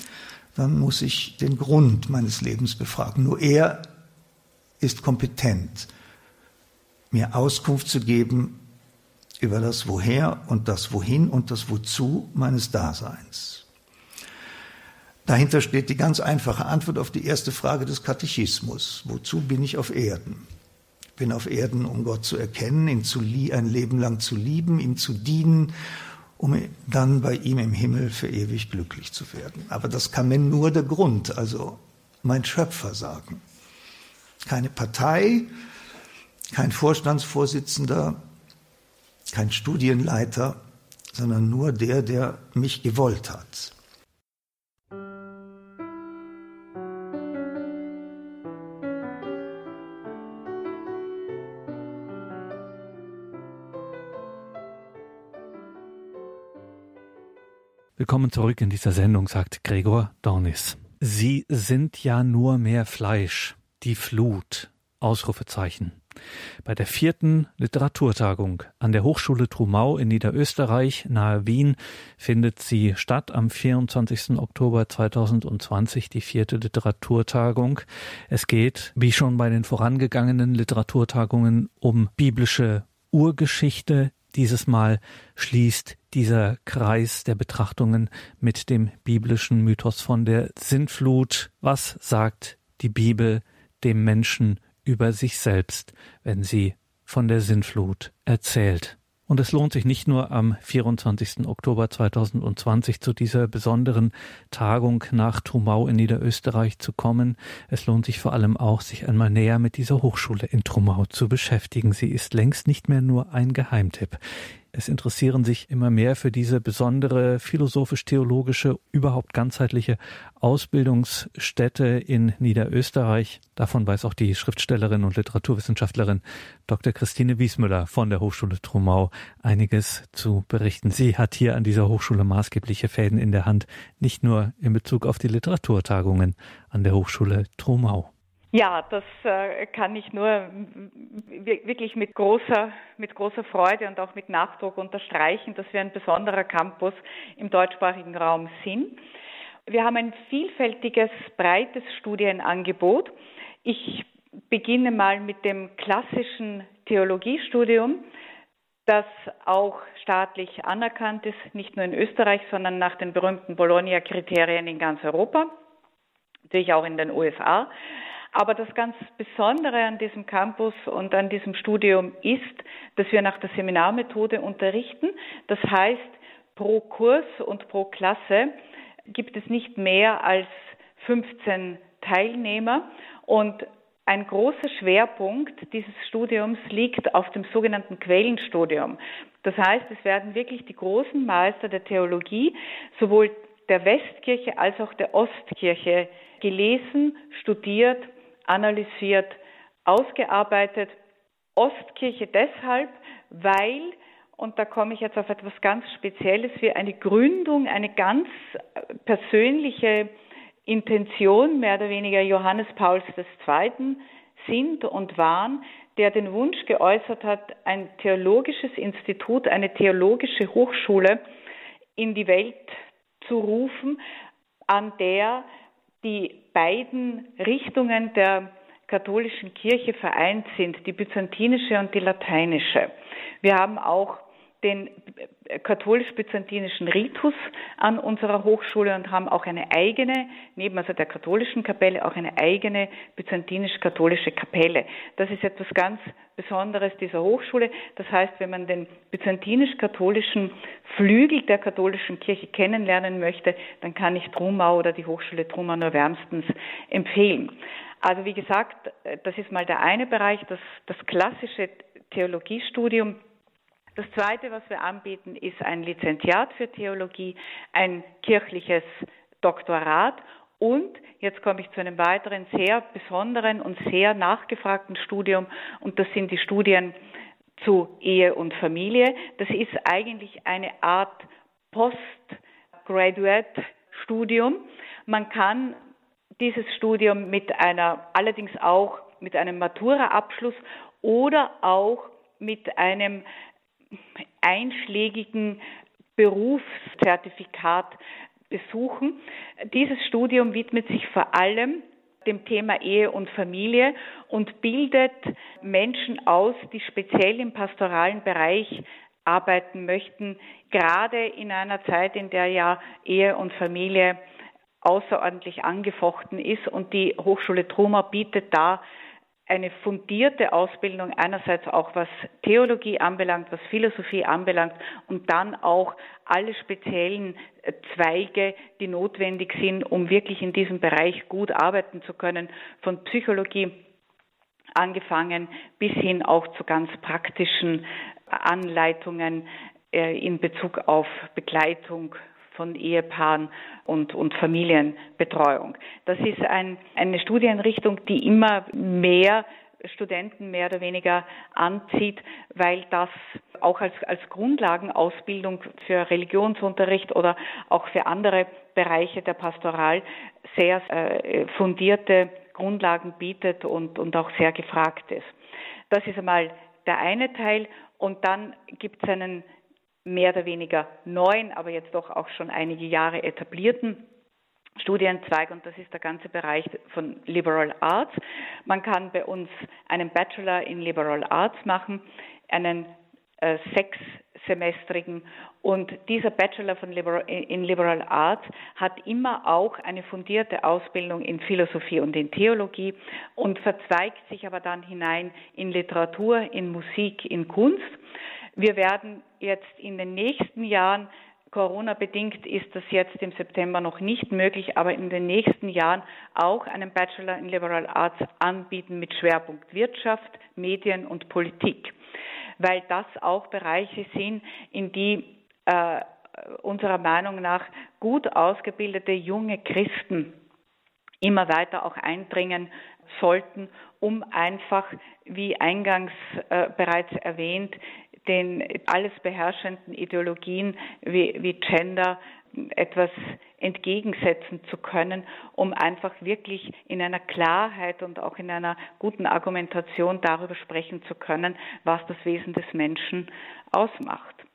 S3: dann muss ich den Grund meines Lebens befragen. Nur er ist kompetent, mir Auskunft zu geben über das Woher und das Wohin und das Wozu meines Daseins. Dahinter steht die ganz einfache Antwort auf die erste Frage des Katechismus. Wozu bin ich auf Erden? Ich bin auf Erden, um Gott zu erkennen, ihn zu ein Leben lang zu lieben, ihm zu dienen, um dann bei ihm im Himmel für ewig glücklich zu werden. Aber das kann mir nur der Grund, also mein Schöpfer sagen. Keine Partei, kein Vorstandsvorsitzender, kein Studienleiter, sondern nur der, der mich gewollt hat.
S1: Willkommen zurück in dieser Sendung, sagt Gregor Dornis. Sie sind ja nur mehr Fleisch, die Flut. Ausrufezeichen. Bei der vierten Literaturtagung an der Hochschule Trumau in Niederösterreich nahe Wien findet sie statt am 24. Oktober 2020, die vierte Literaturtagung. Es geht, wie schon bei den vorangegangenen Literaturtagungen, um biblische Urgeschichte. Dieses Mal schließt dieser Kreis der Betrachtungen mit dem biblischen Mythos von der Sintflut. Was sagt die Bibel dem Menschen über sich selbst, wenn sie von der Sinnflut erzählt. Und es lohnt sich nicht nur am 24. Oktober 2020 zu dieser besonderen Tagung nach Trumau in Niederösterreich zu kommen. Es lohnt sich vor allem auch, sich einmal näher mit dieser Hochschule in Trumau zu beschäftigen. Sie ist längst nicht mehr nur ein Geheimtipp. Es interessieren sich immer mehr für diese besondere philosophisch-theologische, überhaupt ganzheitliche Ausbildungsstätte in Niederösterreich. Davon weiß auch die Schriftstellerin und Literaturwissenschaftlerin Dr. Christine Wiesmüller von der Hochschule Trumau einiges zu berichten. Sie hat hier an dieser Hochschule maßgebliche Fäden in der Hand, nicht nur in Bezug auf die Literaturtagungen an der Hochschule Trumau.
S2: Ja, das äh, kann ich nur wirklich mit großer, mit großer Freude und auch mit Nachdruck unterstreichen, dass wir ein besonderer Campus im deutschsprachigen Raum sind. Wir haben ein vielfältiges, breites Studienangebot. Ich beginne mal mit dem klassischen Theologiestudium, das auch staatlich anerkannt ist, nicht nur in Österreich, sondern nach den berühmten Bologna-Kriterien in ganz Europa, natürlich auch in den USA. Aber das ganz Besondere an diesem Campus und an diesem Studium ist, dass wir nach der Seminarmethode unterrichten. Das heißt, pro Kurs und pro Klasse gibt es nicht mehr als 15 Teilnehmer und ein großer Schwerpunkt dieses Studiums liegt auf dem sogenannten Quellenstudium. Das heißt, es werden wirklich die großen Meister der Theologie, sowohl der Westkirche als auch der Ostkirche, gelesen, studiert analysiert, ausgearbeitet. Ostkirche deshalb, weil, und da komme ich jetzt auf etwas ganz Spezielles, wir eine Gründung, eine ganz persönliche Intention mehr oder weniger Johannes Pauls II. sind und waren, der den Wunsch geäußert hat, ein theologisches Institut, eine theologische Hochschule in die Welt zu rufen, an der die beiden Richtungen der katholischen Kirche vereint sind, die byzantinische und die lateinische. Wir haben auch den katholisch-byzantinischen Ritus an unserer Hochschule und haben auch eine eigene, neben also der katholischen Kapelle, auch eine eigene byzantinisch-katholische Kapelle. Das ist etwas ganz Besonderes dieser Hochschule. Das heißt, wenn man den byzantinisch-katholischen Flügel der katholischen Kirche kennenlernen möchte, dann kann ich Trumau oder die Hochschule Trumau nur wärmstens empfehlen. Also wie gesagt, das ist mal der eine Bereich, das, das klassische Theologiestudium das Zweite, was wir anbieten, ist ein Lizenziat für Theologie, ein kirchliches Doktorat und jetzt komme ich zu einem weiteren sehr besonderen und sehr nachgefragten Studium und das sind die Studien zu Ehe und Familie. Das ist eigentlich eine Art Postgraduate-Studium. Man kann dieses Studium mit einer, allerdings auch mit einem Matura-Abschluss oder auch mit einem einschlägigen Berufszertifikat besuchen. Dieses Studium widmet sich vor allem dem Thema Ehe und Familie und bildet Menschen aus, die speziell im pastoralen Bereich arbeiten möchten, gerade in einer Zeit, in der ja Ehe und Familie außerordentlich angefochten ist und die Hochschule Truma bietet da eine fundierte Ausbildung einerseits auch was Theologie anbelangt, was Philosophie anbelangt und dann auch alle speziellen äh, Zweige, die notwendig sind, um wirklich in diesem Bereich gut arbeiten zu können, von Psychologie angefangen bis hin auch zu ganz praktischen Anleitungen äh, in Bezug auf Begleitung von Ehepaaren und, und Familienbetreuung. Das ist ein, eine Studienrichtung, die immer mehr Studenten mehr oder weniger anzieht, weil das auch als, als Grundlagenausbildung für Religionsunterricht oder auch für andere Bereiche der Pastoral sehr äh, fundierte Grundlagen bietet und, und auch sehr gefragt ist. Das ist einmal der eine Teil. Und dann gibt es einen mehr oder weniger neuen, aber jetzt doch auch schon einige Jahre etablierten Studienzweig und das ist der ganze Bereich von Liberal Arts. Man kann bei uns einen Bachelor in Liberal Arts machen, einen äh, sechssemestrigen und dieser Bachelor von Liberal, in Liberal Arts hat immer auch eine fundierte Ausbildung in Philosophie und in Theologie und verzweigt sich aber dann hinein in Literatur, in Musik, in Kunst. Wir werden jetzt in den nächsten Jahren Corona bedingt ist das jetzt im September noch nicht möglich, aber in den nächsten Jahren auch einen Bachelor in Liberal Arts anbieten mit Schwerpunkt Wirtschaft, Medien und Politik, weil das auch Bereiche sind, in die äh, unserer Meinung nach gut ausgebildete junge Christen immer weiter auch eindringen sollten, um einfach, wie eingangs äh, bereits erwähnt, den alles beherrschenden Ideologien wie, wie Gender etwas entgegensetzen zu können, um einfach wirklich in einer Klarheit und auch in einer guten Argumentation darüber sprechen zu können, was das Wesen des Menschen ausmacht.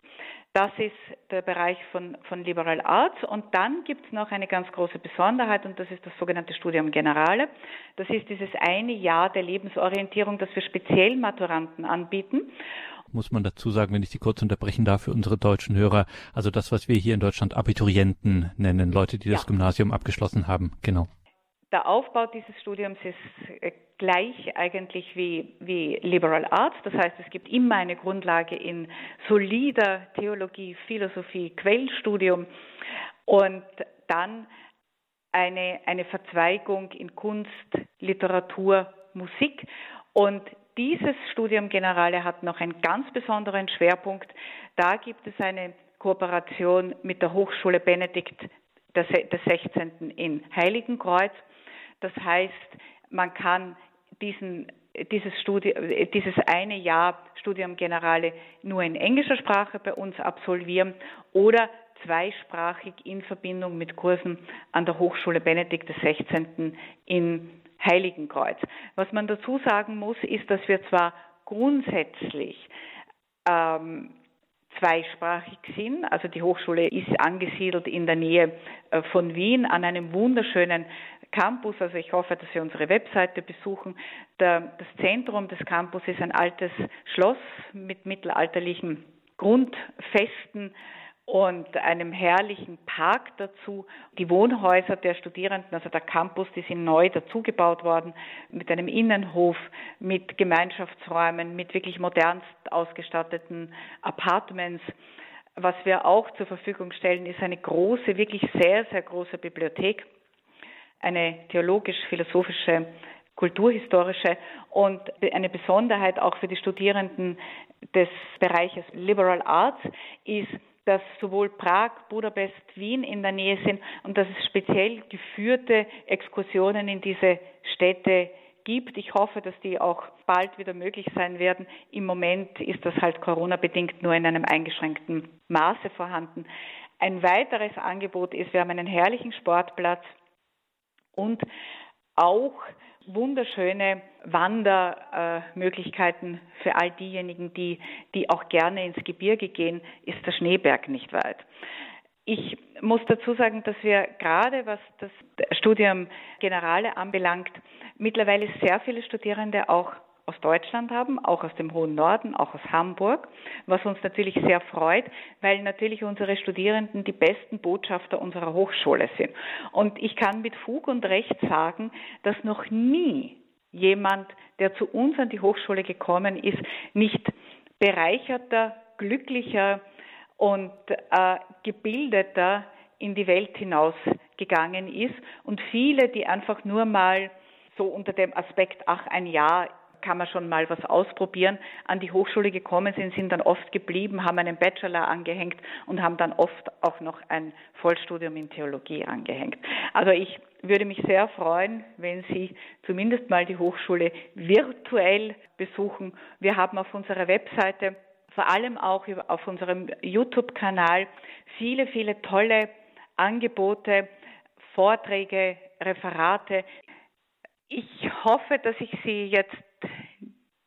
S2: Das ist der Bereich von, von Liberal Arts. Und dann gibt es noch eine ganz große Besonderheit und das ist das sogenannte Studium Generale. Das ist dieses eine Jahr der Lebensorientierung, das wir speziell Maturanten anbieten
S1: muss man dazu sagen, wenn ich Sie kurz unterbrechen darf für unsere deutschen Hörer. Also das, was wir hier in Deutschland Abiturienten nennen, Leute, die das Gymnasium abgeschlossen haben. Genau.
S2: Der Aufbau dieses Studiums ist äh, gleich eigentlich wie, wie Liberal Arts. Das heißt, es gibt immer eine Grundlage in solider Theologie, Philosophie, Quellstudium und dann eine, eine Verzweigung in Kunst, Literatur, Musik. Und dieses Studium Generale hat noch einen ganz besonderen Schwerpunkt. Da gibt es eine Kooperation mit der Hochschule Benedikt des 16. in Heiligenkreuz. Das heißt, man kann diesen, dieses, Studi dieses eine Jahr Studium Generale nur in englischer Sprache bei uns absolvieren oder zweisprachig in Verbindung mit Kursen an der Hochschule Benedikt 16. in Heiligenkreuz. Was man dazu sagen muss, ist, dass wir zwar grundsätzlich ähm, zweisprachig sind. Also die Hochschule ist angesiedelt in der Nähe äh, von Wien an einem wunderschönen Campus. Also ich hoffe, dass Sie unsere Webseite besuchen. das Zentrum des Campus ist ein altes Schloss mit mittelalterlichen Grundfesten und einem herrlichen Park dazu. Die Wohnhäuser der Studierenden, also der Campus, die sind neu dazugebaut worden mit einem Innenhof, mit Gemeinschaftsräumen, mit wirklich modernst ausgestatteten Apartments. Was wir auch zur Verfügung stellen, ist eine große, wirklich sehr, sehr große Bibliothek, eine theologisch-philosophische kulturhistorische und eine Besonderheit auch für die Studierenden des Bereiches Liberal Arts ist, dass sowohl Prag, Budapest, Wien in der Nähe sind und dass es speziell geführte Exkursionen in diese Städte gibt. Ich hoffe, dass die auch bald wieder möglich sein werden. Im Moment ist das halt Corona-bedingt nur in einem eingeschränkten Maße vorhanden. Ein weiteres Angebot ist, wir haben einen herrlichen Sportplatz und auch wunderschöne Wandermöglichkeiten für all diejenigen, die, die auch gerne ins Gebirge gehen, ist der Schneeberg nicht weit. Ich muss dazu sagen, dass wir gerade was das Studium Generale anbelangt, mittlerweile sehr viele Studierende auch aus Deutschland haben, auch aus dem hohen Norden, auch aus Hamburg, was uns natürlich sehr freut, weil natürlich unsere Studierenden die besten Botschafter unserer Hochschule sind. Und ich kann mit Fug und Recht sagen, dass noch nie jemand, der zu uns an die Hochschule gekommen ist, nicht bereicherter, glücklicher und äh, gebildeter in die Welt hinausgegangen ist und viele, die einfach nur mal so unter dem Aspekt, ach, ein Jahr kann man schon mal was ausprobieren, an die Hochschule gekommen sind, sind dann oft geblieben, haben einen Bachelor angehängt und haben dann oft auch noch ein Vollstudium in Theologie angehängt. Also ich würde mich sehr freuen, wenn Sie zumindest mal die Hochschule virtuell besuchen. Wir haben auf unserer Webseite, vor allem auch auf unserem YouTube-Kanal, viele, viele tolle Angebote, Vorträge, Referate. Ich hoffe, dass ich Sie jetzt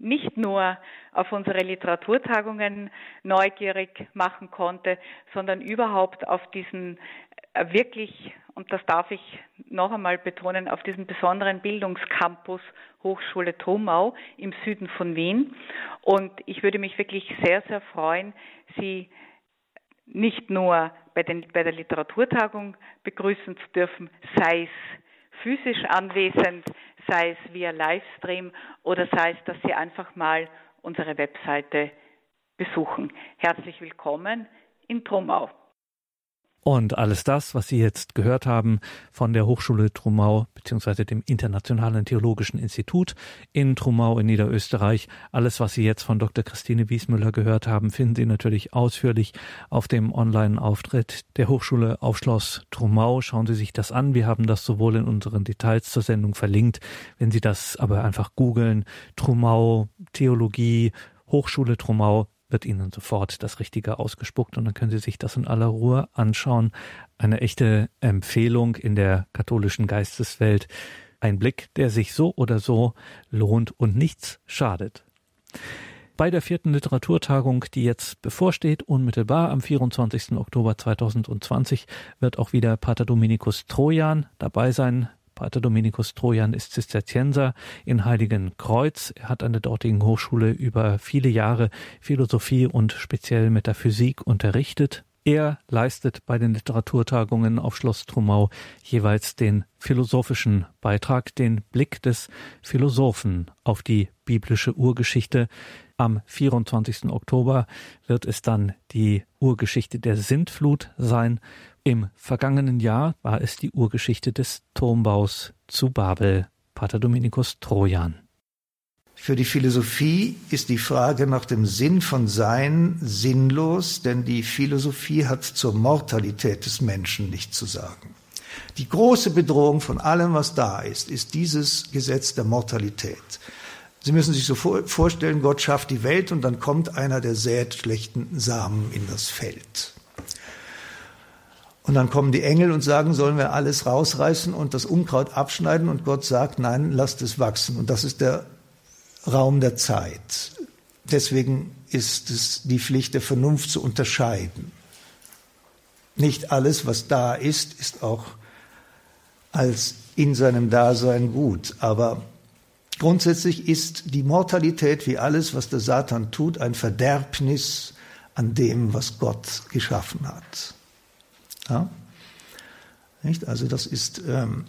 S2: nicht nur auf unsere Literaturtagungen neugierig machen konnte, sondern überhaupt auf diesen äh, wirklich, und das darf ich noch einmal betonen, auf diesen besonderen Bildungscampus Hochschule Trumau im Süden von Wien. Und ich würde mich wirklich sehr, sehr freuen, Sie nicht nur bei, den, bei der Literaturtagung begrüßen zu dürfen, sei es physisch anwesend, sei es via Livestream oder sei es, dass Sie einfach mal unsere Webseite besuchen. Herzlich willkommen in Trumau.
S1: Und alles das, was Sie jetzt gehört haben von der Hochschule Trumau bzw. dem Internationalen Theologischen Institut in Trumau in Niederösterreich, alles, was Sie jetzt von Dr. Christine Wiesmüller gehört haben, finden Sie natürlich ausführlich auf dem Online-Auftritt der Hochschule auf Schloss Trumau. Schauen Sie sich das an. Wir haben das sowohl in unseren Details zur Sendung verlinkt. Wenn Sie das aber einfach googeln, Trumau, Theologie, Hochschule Trumau, wird Ihnen sofort das Richtige ausgespuckt und dann können Sie sich das in aller Ruhe anschauen. Eine echte Empfehlung in der katholischen Geisteswelt. Ein Blick, der sich so oder so lohnt und nichts schadet. Bei der vierten Literaturtagung, die jetzt bevorsteht, unmittelbar am 24. Oktober 2020, wird auch wieder Pater Dominikus Trojan dabei sein. Pater Dominikus Trojan ist Zisterzienser in Heiligen Kreuz. Er hat an der dortigen Hochschule über viele Jahre Philosophie und speziell Metaphysik unterrichtet. Er leistet bei den Literaturtagungen auf Schloss Trumau jeweils den philosophischen Beitrag, den Blick des Philosophen auf die biblische Urgeschichte. Am 24. Oktober wird es dann die Urgeschichte der Sintflut sein, im vergangenen Jahr war es die Urgeschichte des Turmbaus zu Babel, Pater Dominikus Trojan.
S3: Für die Philosophie ist die Frage nach dem Sinn von Sein sinnlos, denn die Philosophie hat zur Mortalität des Menschen nichts zu sagen. Die große Bedrohung von allem, was da ist, ist dieses Gesetz der Mortalität. Sie müssen sich so vorstellen, Gott schafft die Welt und dann kommt einer, der sät schlechten Samen in das Feld. Und dann kommen die Engel und sagen, sollen wir alles rausreißen und das Unkraut abschneiden? Und Gott sagt, nein, lasst es wachsen. Und das ist der Raum der Zeit. Deswegen ist es die Pflicht der Vernunft zu unterscheiden. Nicht alles, was da ist, ist auch als in seinem Dasein gut. Aber grundsätzlich ist die Mortalität wie alles, was der Satan tut, ein Verderbnis an dem, was Gott geschaffen hat. Ja? Nicht? Also das ist, ähm,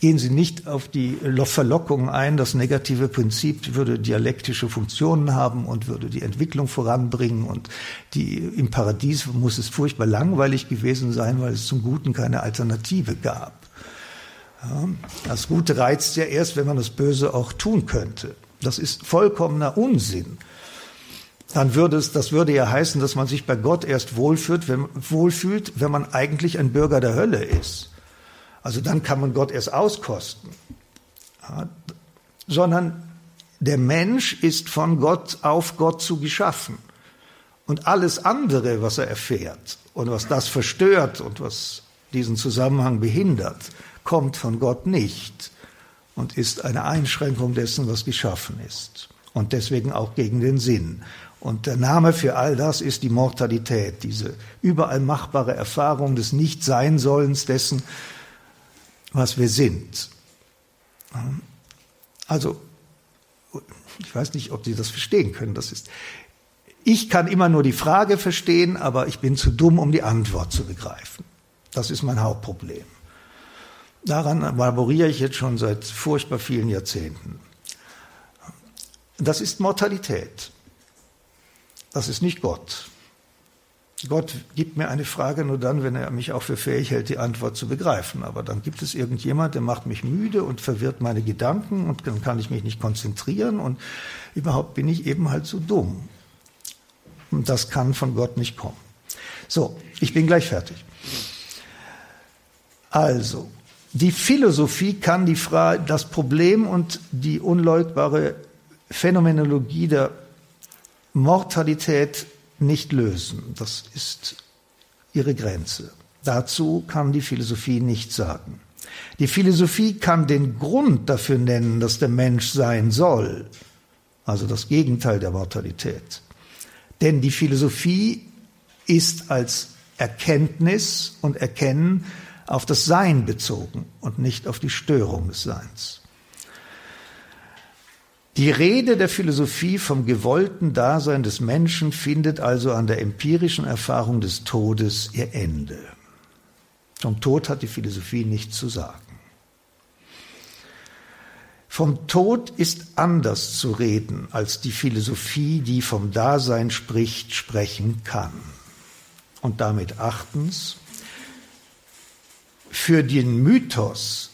S3: gehen Sie nicht auf die Verlockung ein, das negative Prinzip würde dialektische Funktionen haben und würde die Entwicklung voranbringen und die, im Paradies muss es furchtbar langweilig gewesen sein, weil es zum Guten keine Alternative gab. Das Gute reizt ja erst, wenn man das Böse auch tun könnte. Das ist vollkommener Unsinn dann würde es, das würde ja heißen, dass man sich bei Gott erst wohlfühlt, wenn, wohlfühlt, wenn man eigentlich ein Bürger der Hölle ist. Also dann kann man Gott erst auskosten. Ja, sondern der Mensch ist von Gott auf Gott zu geschaffen. Und alles andere, was er erfährt und was das verstört und was diesen Zusammenhang behindert, kommt von Gott nicht und ist eine Einschränkung dessen, was geschaffen ist. Und deswegen auch gegen den Sinn. Und der Name für all das ist die Mortalität, diese überall machbare Erfahrung des Nicht-Sein-Sollens dessen, was wir sind. Also, ich weiß nicht, ob Sie das verstehen können. Das ist, ich kann immer nur die Frage verstehen, aber ich bin zu dumm, um die Antwort zu begreifen. Das ist mein Hauptproblem. Daran laboriere ich jetzt schon seit furchtbar vielen Jahrzehnten. Das ist Mortalität. Das ist nicht Gott. Gott gibt mir eine Frage nur dann, wenn er mich auch für fähig hält, die Antwort zu begreifen. Aber dann gibt es irgendjemand, der macht mich müde und verwirrt meine Gedanken und dann kann ich mich nicht konzentrieren und überhaupt bin ich eben halt so dumm. Und das kann von Gott nicht kommen. So, ich bin gleich fertig. Also, die Philosophie kann die Frage, das Problem und die unleugbare Phänomenologie der Mortalität nicht lösen. Das ist ihre Grenze. Dazu kann die Philosophie nichts sagen. Die Philosophie kann den Grund dafür nennen, dass der Mensch sein soll, also das Gegenteil der Mortalität. Denn die Philosophie ist als Erkenntnis und Erkennen auf das Sein bezogen und nicht auf die Störung des Seins. Die Rede der Philosophie vom gewollten Dasein des Menschen findet also an der empirischen Erfahrung des Todes ihr Ende. Vom Tod hat die Philosophie nichts zu sagen. Vom Tod ist anders zu reden, als die Philosophie, die vom Dasein spricht, sprechen kann. Und damit achtens, für den Mythos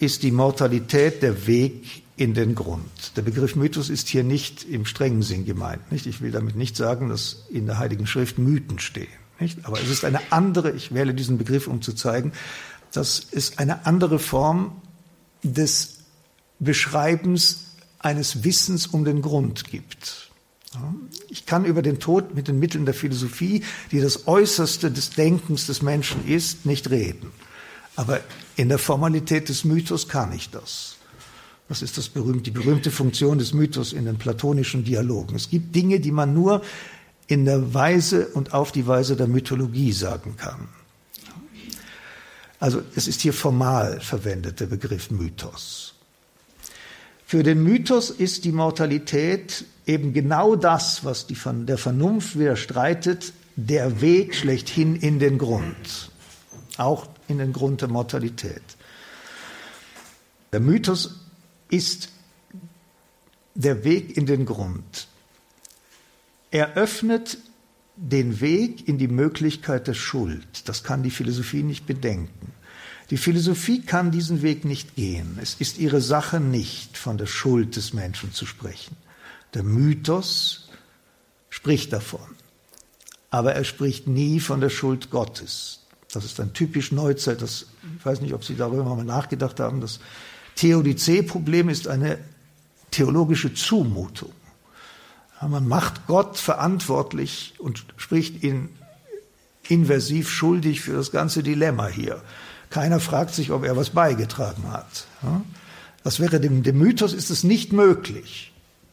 S3: ist die Mortalität der Weg in den Grund. Der Begriff Mythos ist hier nicht im strengen Sinn gemeint. Nicht? Ich will damit nicht sagen, dass in der Heiligen Schrift Mythen stehen. Nicht? Aber es ist eine andere, ich wähle diesen Begriff, um zu zeigen, dass es eine andere Form des Beschreibens eines Wissens um den Grund gibt. Ich kann über den Tod mit den Mitteln der Philosophie, die das Äußerste des Denkens des Menschen ist, nicht reden. Aber in der Formalität des Mythos kann ich das. Das ist das berühmte, die berühmte Funktion des Mythos in den platonischen Dialogen. Es gibt Dinge, die man nur in der Weise und auf die Weise der Mythologie sagen kann. Also es ist hier formal verwendet, der Begriff Mythos. Für den Mythos ist die Mortalität eben genau das, was die der Vernunft widerstreitet, der Weg schlechthin in den Grund. Auch in den Grund der Mortalität. Der Mythos ist der Weg in den Grund. Er öffnet den Weg in die Möglichkeit der Schuld. Das kann die Philosophie nicht bedenken. Die Philosophie kann diesen Weg nicht gehen. Es ist ihre Sache nicht, von der Schuld des Menschen zu sprechen. Der Mythos spricht davon, aber er spricht nie von der Schuld Gottes. Das ist ein typisch Neuzeit. Das, ich weiß nicht, ob Sie darüber mal nachgedacht haben. Das Theodizee-Problem ist eine theologische Zumutung. Ja, man macht Gott verantwortlich und spricht ihn inversiv schuldig für das ganze Dilemma hier. Keiner fragt sich, ob er was beigetragen hat. Ja, das wäre dem, dem Mythos ist es nicht möglich,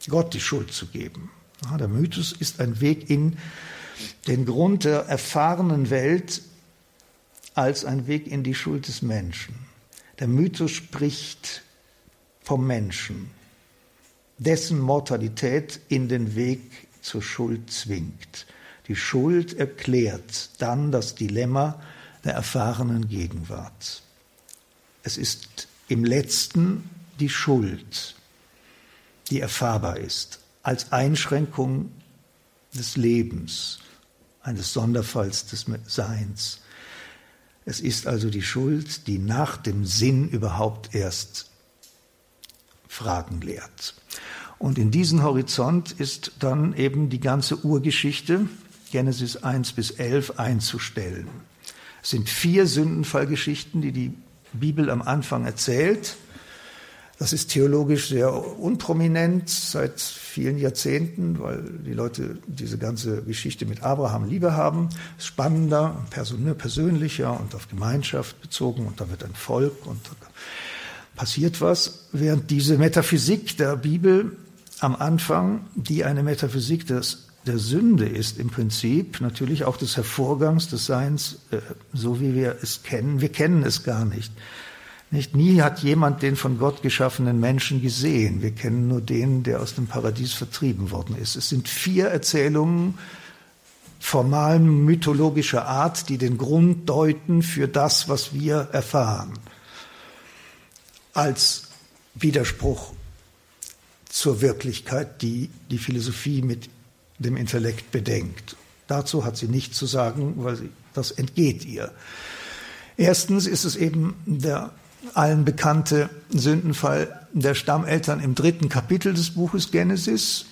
S3: Gott die Schuld zu geben. Ja, der Mythos ist ein Weg in den Grund der erfahrenen Welt als ein Weg in die Schuld des Menschen. Der Mythos spricht vom Menschen, dessen Mortalität in den Weg zur Schuld zwingt. Die Schuld erklärt dann das Dilemma der erfahrenen Gegenwart. Es ist im letzten die Schuld, die erfahrbar ist, als Einschränkung des Lebens, eines Sonderfalls des Seins. Es ist also die Schuld, die nach dem Sinn überhaupt erst Fragen lehrt. Und in diesen Horizont ist dann eben die ganze Urgeschichte, Genesis 1 bis 11, einzustellen. Es sind vier Sündenfallgeschichten, die die Bibel am Anfang erzählt. Das ist theologisch sehr unprominent seit vielen Jahrzehnten, weil die Leute diese ganze Geschichte mit Abraham Liebe haben. Spannender, persönlicher und auf Gemeinschaft bezogen und da wird ein Volk und da passiert was, während diese Metaphysik der Bibel am Anfang, die eine Metaphysik des, der Sünde ist im Prinzip, natürlich auch des Hervorgangs des Seins, äh, so wie wir es kennen. Wir kennen es gar nicht. Nicht? Nie hat jemand den von Gott geschaffenen Menschen gesehen. Wir kennen nur den, der aus dem Paradies vertrieben worden ist. Es sind vier Erzählungen formal mythologischer Art, die den Grund deuten für das, was wir erfahren, als Widerspruch zur Wirklichkeit, die die Philosophie mit dem Intellekt bedenkt. Dazu hat sie nichts zu sagen, weil sie, das entgeht ihr. Erstens ist es eben der allen bekannte Sündenfall der Stammeltern im dritten Kapitel des Buches Genesis,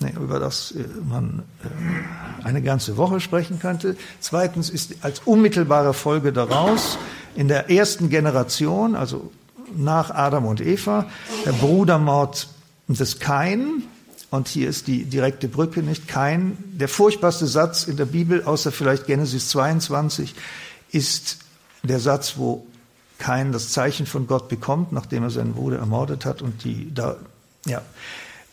S3: über das äh, man äh, eine ganze Woche sprechen könnte. Zweitens ist als unmittelbare Folge daraus in der ersten Generation, also nach Adam und Eva, der Brudermord des Kain. Und hier ist die direkte Brücke nicht Kain. Der furchtbarste Satz in der Bibel, außer vielleicht Genesis 22, ist der Satz, wo Kain das Zeichen von Gott bekommt, nachdem er seinen Bruder ermordet hat. Und die da, ja.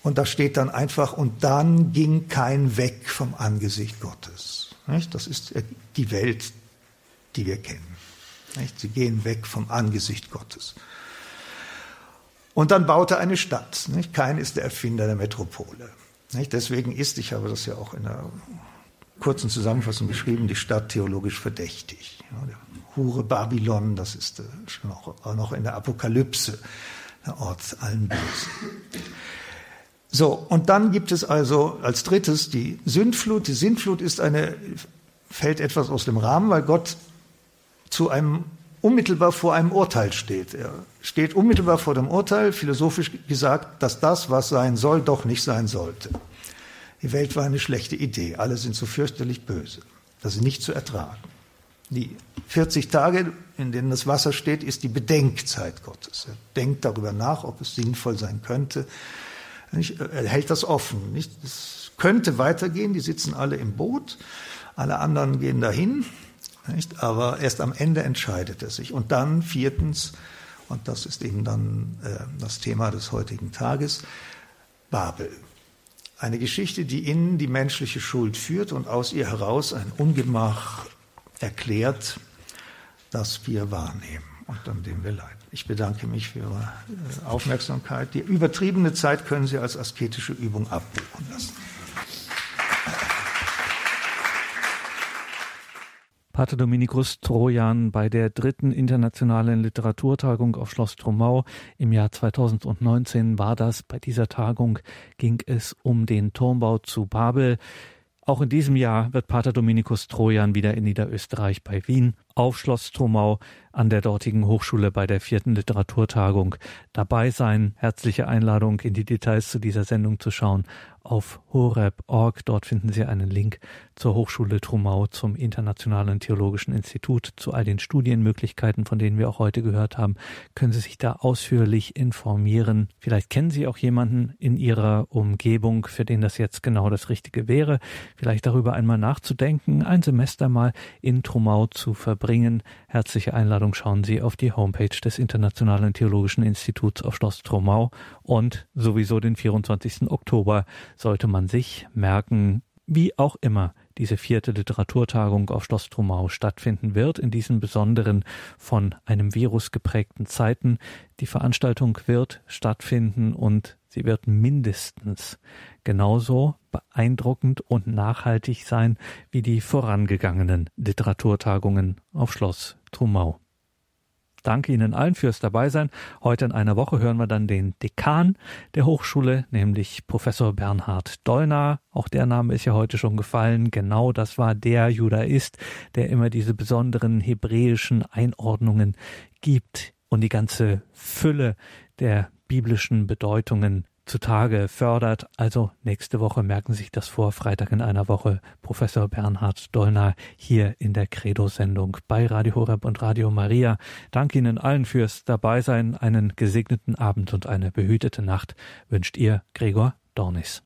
S3: Und da steht dann einfach, und dann ging Kain weg vom Angesicht Gottes. Nicht? Das ist die Welt, die wir kennen. Nicht? Sie gehen weg vom Angesicht Gottes. Und dann baut er eine Stadt. Nicht? Kein ist der Erfinder der Metropole. Nicht? Deswegen ist, ich habe das ja auch in einer kurzen Zusammenfassung beschrieben, die Stadt theologisch verdächtig. Ja, der Hure Babylon, das ist äh, noch, noch in der Apokalypse der Ort allen Bösen. So, und dann gibt es also als drittes die Sündflut. Die Sündflut ist eine, fällt etwas aus dem Rahmen, weil Gott zu einem unmittelbar vor einem Urteil steht. Er steht unmittelbar vor dem Urteil, philosophisch gesagt, dass das, was sein soll, doch nicht sein sollte. Die Welt war eine schlechte Idee. Alle sind so fürchterlich böse. Das ist nicht zu ertragen. Die 40 Tage, in denen das Wasser steht, ist die Bedenkzeit Gottes. Er denkt darüber nach, ob es sinnvoll sein könnte. Er hält das offen. Es könnte weitergehen. Die sitzen alle im Boot. Alle anderen gehen dahin. Aber erst am Ende entscheidet er sich. Und dann viertens, und das ist eben dann äh, das Thema des heutigen Tages, Babel. Eine Geschichte, die in die menschliche Schuld führt und aus ihr heraus ein Ungemach erklärt, das wir wahrnehmen und an dem wir leiden. Ich bedanke mich für Ihre äh, Aufmerksamkeit. Die übertriebene Zeit können Sie als asketische Übung abbuchen lassen.
S1: Pater Dominikus Trojan bei der dritten internationalen Literaturtagung auf Schloss Trumau im Jahr 2019 war das. Bei dieser Tagung ging es um den Turmbau zu Babel. Auch in diesem Jahr wird Pater Dominikus Trojan wieder in Niederösterreich bei Wien auf Schloss Trumau an der dortigen Hochschule bei der vierten Literaturtagung dabei sein. Herzliche Einladung, in die Details zu dieser Sendung zu schauen auf horeb.org. Dort finden Sie einen Link zur Hochschule Trumau, zum Internationalen Theologischen Institut, zu all den Studienmöglichkeiten, von denen wir auch heute gehört haben. Können Sie sich da ausführlich informieren. Vielleicht kennen Sie auch jemanden in Ihrer Umgebung, für den das jetzt genau das Richtige wäre. Vielleicht darüber einmal nachzudenken, ein Semester mal in Trumau zu verbringen. Herzliche Einladung. Schauen Sie auf die Homepage des Internationalen Theologischen Instituts auf Schloss Trumau und sowieso den 24. Oktober sollte man sich merken, wie auch immer diese vierte Literaturtagung auf Schloss Trumau stattfinden wird, in diesen besonderen von einem Virus geprägten Zeiten. Die Veranstaltung wird stattfinden und sie wird mindestens genauso beeindruckend und nachhaltig sein wie die vorangegangenen Literaturtagungen auf Schloss Trumau. Danke Ihnen allen fürs Dabeisein. Heute in einer Woche hören wir dann den Dekan der Hochschule, nämlich Professor Bernhard Dollner. Auch der Name ist ja heute schon gefallen. Genau das war der Judaist, der immer diese besonderen hebräischen Einordnungen gibt und die ganze Fülle der biblischen Bedeutungen zutage fördert. Also nächste Woche merken Sie sich das vor, Freitag in einer Woche, Professor Bernhard Dollner hier in der Credo-Sendung bei Radio Horeb und Radio Maria. Danke Ihnen allen fürs Dabeisein. Einen gesegneten Abend und eine behütete Nacht wünscht Ihr Gregor Dornis.